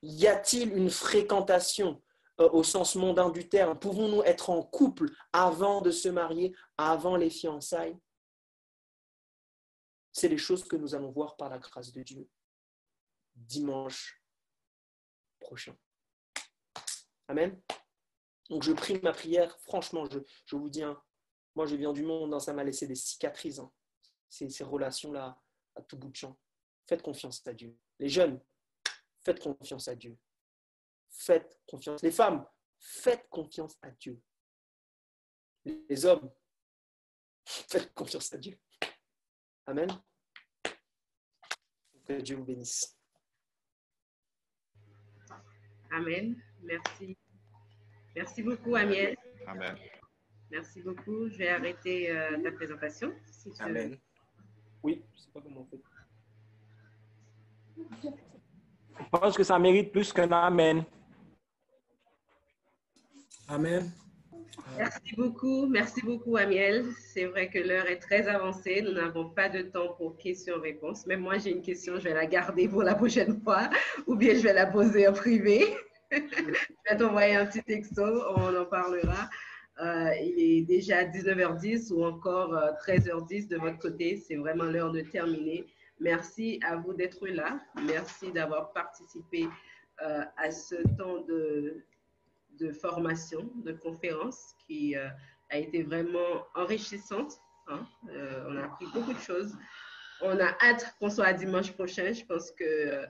Y a-t-il une fréquentation euh, au sens mondain du terme? Pouvons-nous être en couple avant de se marier, avant les fiançailles? C'est les choses que nous allons voir par la grâce de Dieu dimanche prochain. Amen. Donc je prie ma prière, franchement, je, vous dis, moi, je viens du monde, hein, ça m'a laissé des cicatrices. Hein. Ces, ces relations-là, à tout bout de champ. Faites confiance à Dieu. Les jeunes, faites confiance à Dieu. Faites confiance. Les femmes, faites confiance à Dieu. Les hommes, faites confiance à Dieu. Amen. Que Dieu vous bénisse. Amen. Merci. Merci beaucoup, Amiel. Amen. Merci beaucoup. Je vais arrêter euh, ta présentation. Si tu veux. Amen. Oui, je ne sais pas comment on fait. Je pense que ça mérite plus qu'un Amen. Amen. Merci beaucoup, merci beaucoup Amiel. C'est vrai que l'heure est très avancée. Nous n'avons pas de temps pour questions-réponses. Même moi, j'ai une question, je vais la garder pour la prochaine fois ou bien je vais la poser en privé. je vais t'envoyer un petit texto, on en parlera. Euh, il est déjà 19h10 ou encore euh, 13h10 de votre côté. C'est vraiment l'heure de terminer. Merci à vous d'être là. Merci d'avoir participé euh, à ce temps de, formation, de conférence qui euh, a été vraiment enrichissante. hein. Euh, on a appris beaucoup de choses. On a hâte qu'on soit dimanche prochain. Je pense que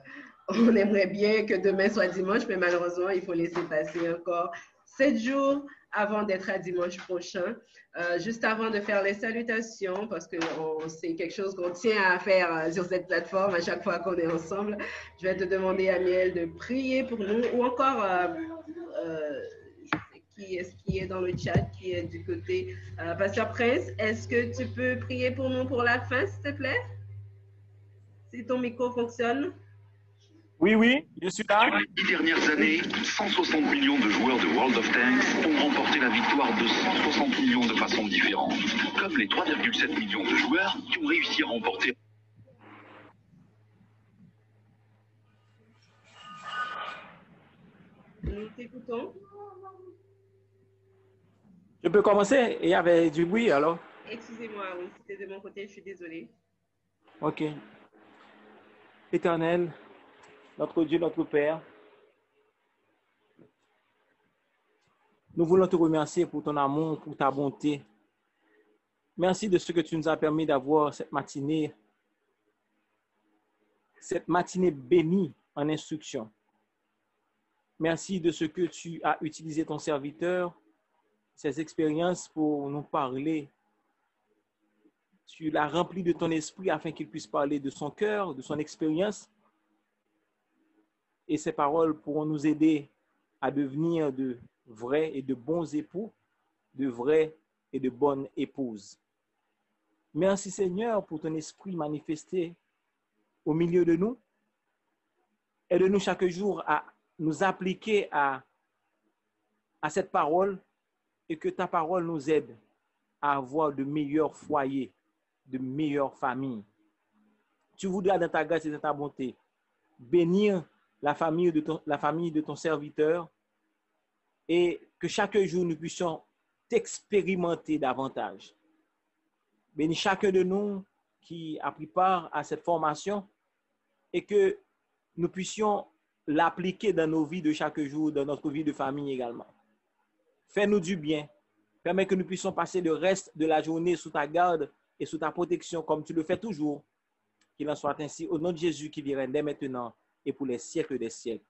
on aimerait bien que demain soit dimanche, mais malheureusement, il faut laisser passer encore sept jours avant d'être à dimanche prochain. Euh, juste avant de faire les salutations, parce que c'est quelque chose qu'on tient à faire euh, sur cette plateforme à chaque fois qu'on est ensemble, je vais te demander, Amiel, de prier pour nous ou encore, euh, qui est-ce qui est dans le chat, qui est du côté. Pasteur Prince, est-ce que tu peux prier pour nous pour la fin, s'il te plaît? Si ton micro fonctionne. Oui, oui, je suis là. Sur les dix dernières années, 160 millions de joueurs de World of Tanks ont remporté la victoire de 160 millions de façons différentes, comme les 3,7 millions de joueurs qui ont réussi à remporter Nous t'écoutons. Je peux commencer? Il y avait du bruit alors. Excusez-moi, oui, c'était de mon côté, je suis désolée. Ok. Éternel, notre Dieu, notre Père, nous voulons te remercier pour ton amour, pour ta bonté. Merci de ce que tu nous as permis d'avoir cette matinée, cette matinée bénie en instruction. Merci de ce que tu as utilisé ton serviteur, ces expériences pour nous parler. Tu l'as rempli de ton esprit afin qu'il puisse parler de son cœur, de son expérience. Et ces paroles pourront nous aider à devenir de vrais et de bons époux, de vraies et de bonnes épouses. Merci Seigneur pour ton esprit manifesté au milieu de nous. Aide-nous chaque jour à nous appliquer à, à cette parole et que ta parole nous aide à avoir de meilleurs foyers, de meilleures familles. Tu voudras dans ta grâce et dans ta bonté bénir la famille de ton, la famille de ton serviteur et que chaque jour nous puissions t'expérimenter davantage. Bénis chacun de nous qui a pris part à cette formation et que nous puissions l'appliquer dans nos vies de chaque jour, dans notre vie de famille également. Fais-nous du bien. Permets que nous puissions passer le reste de la journée sous ta garde et sous ta protection comme tu le fais toujours. Qu'il en soit ainsi au nom de Jésus qui vient dès maintenant et pour les siècles des siècles.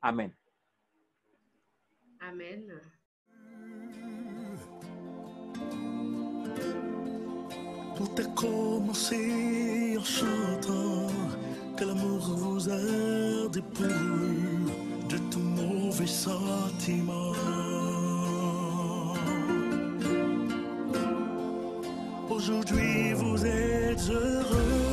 Amen. Amen. Tout a commencé en chantant que l'amour vous a dépouillé de tout mauvais sentiment. Aujourd'hui vous êtes heureux.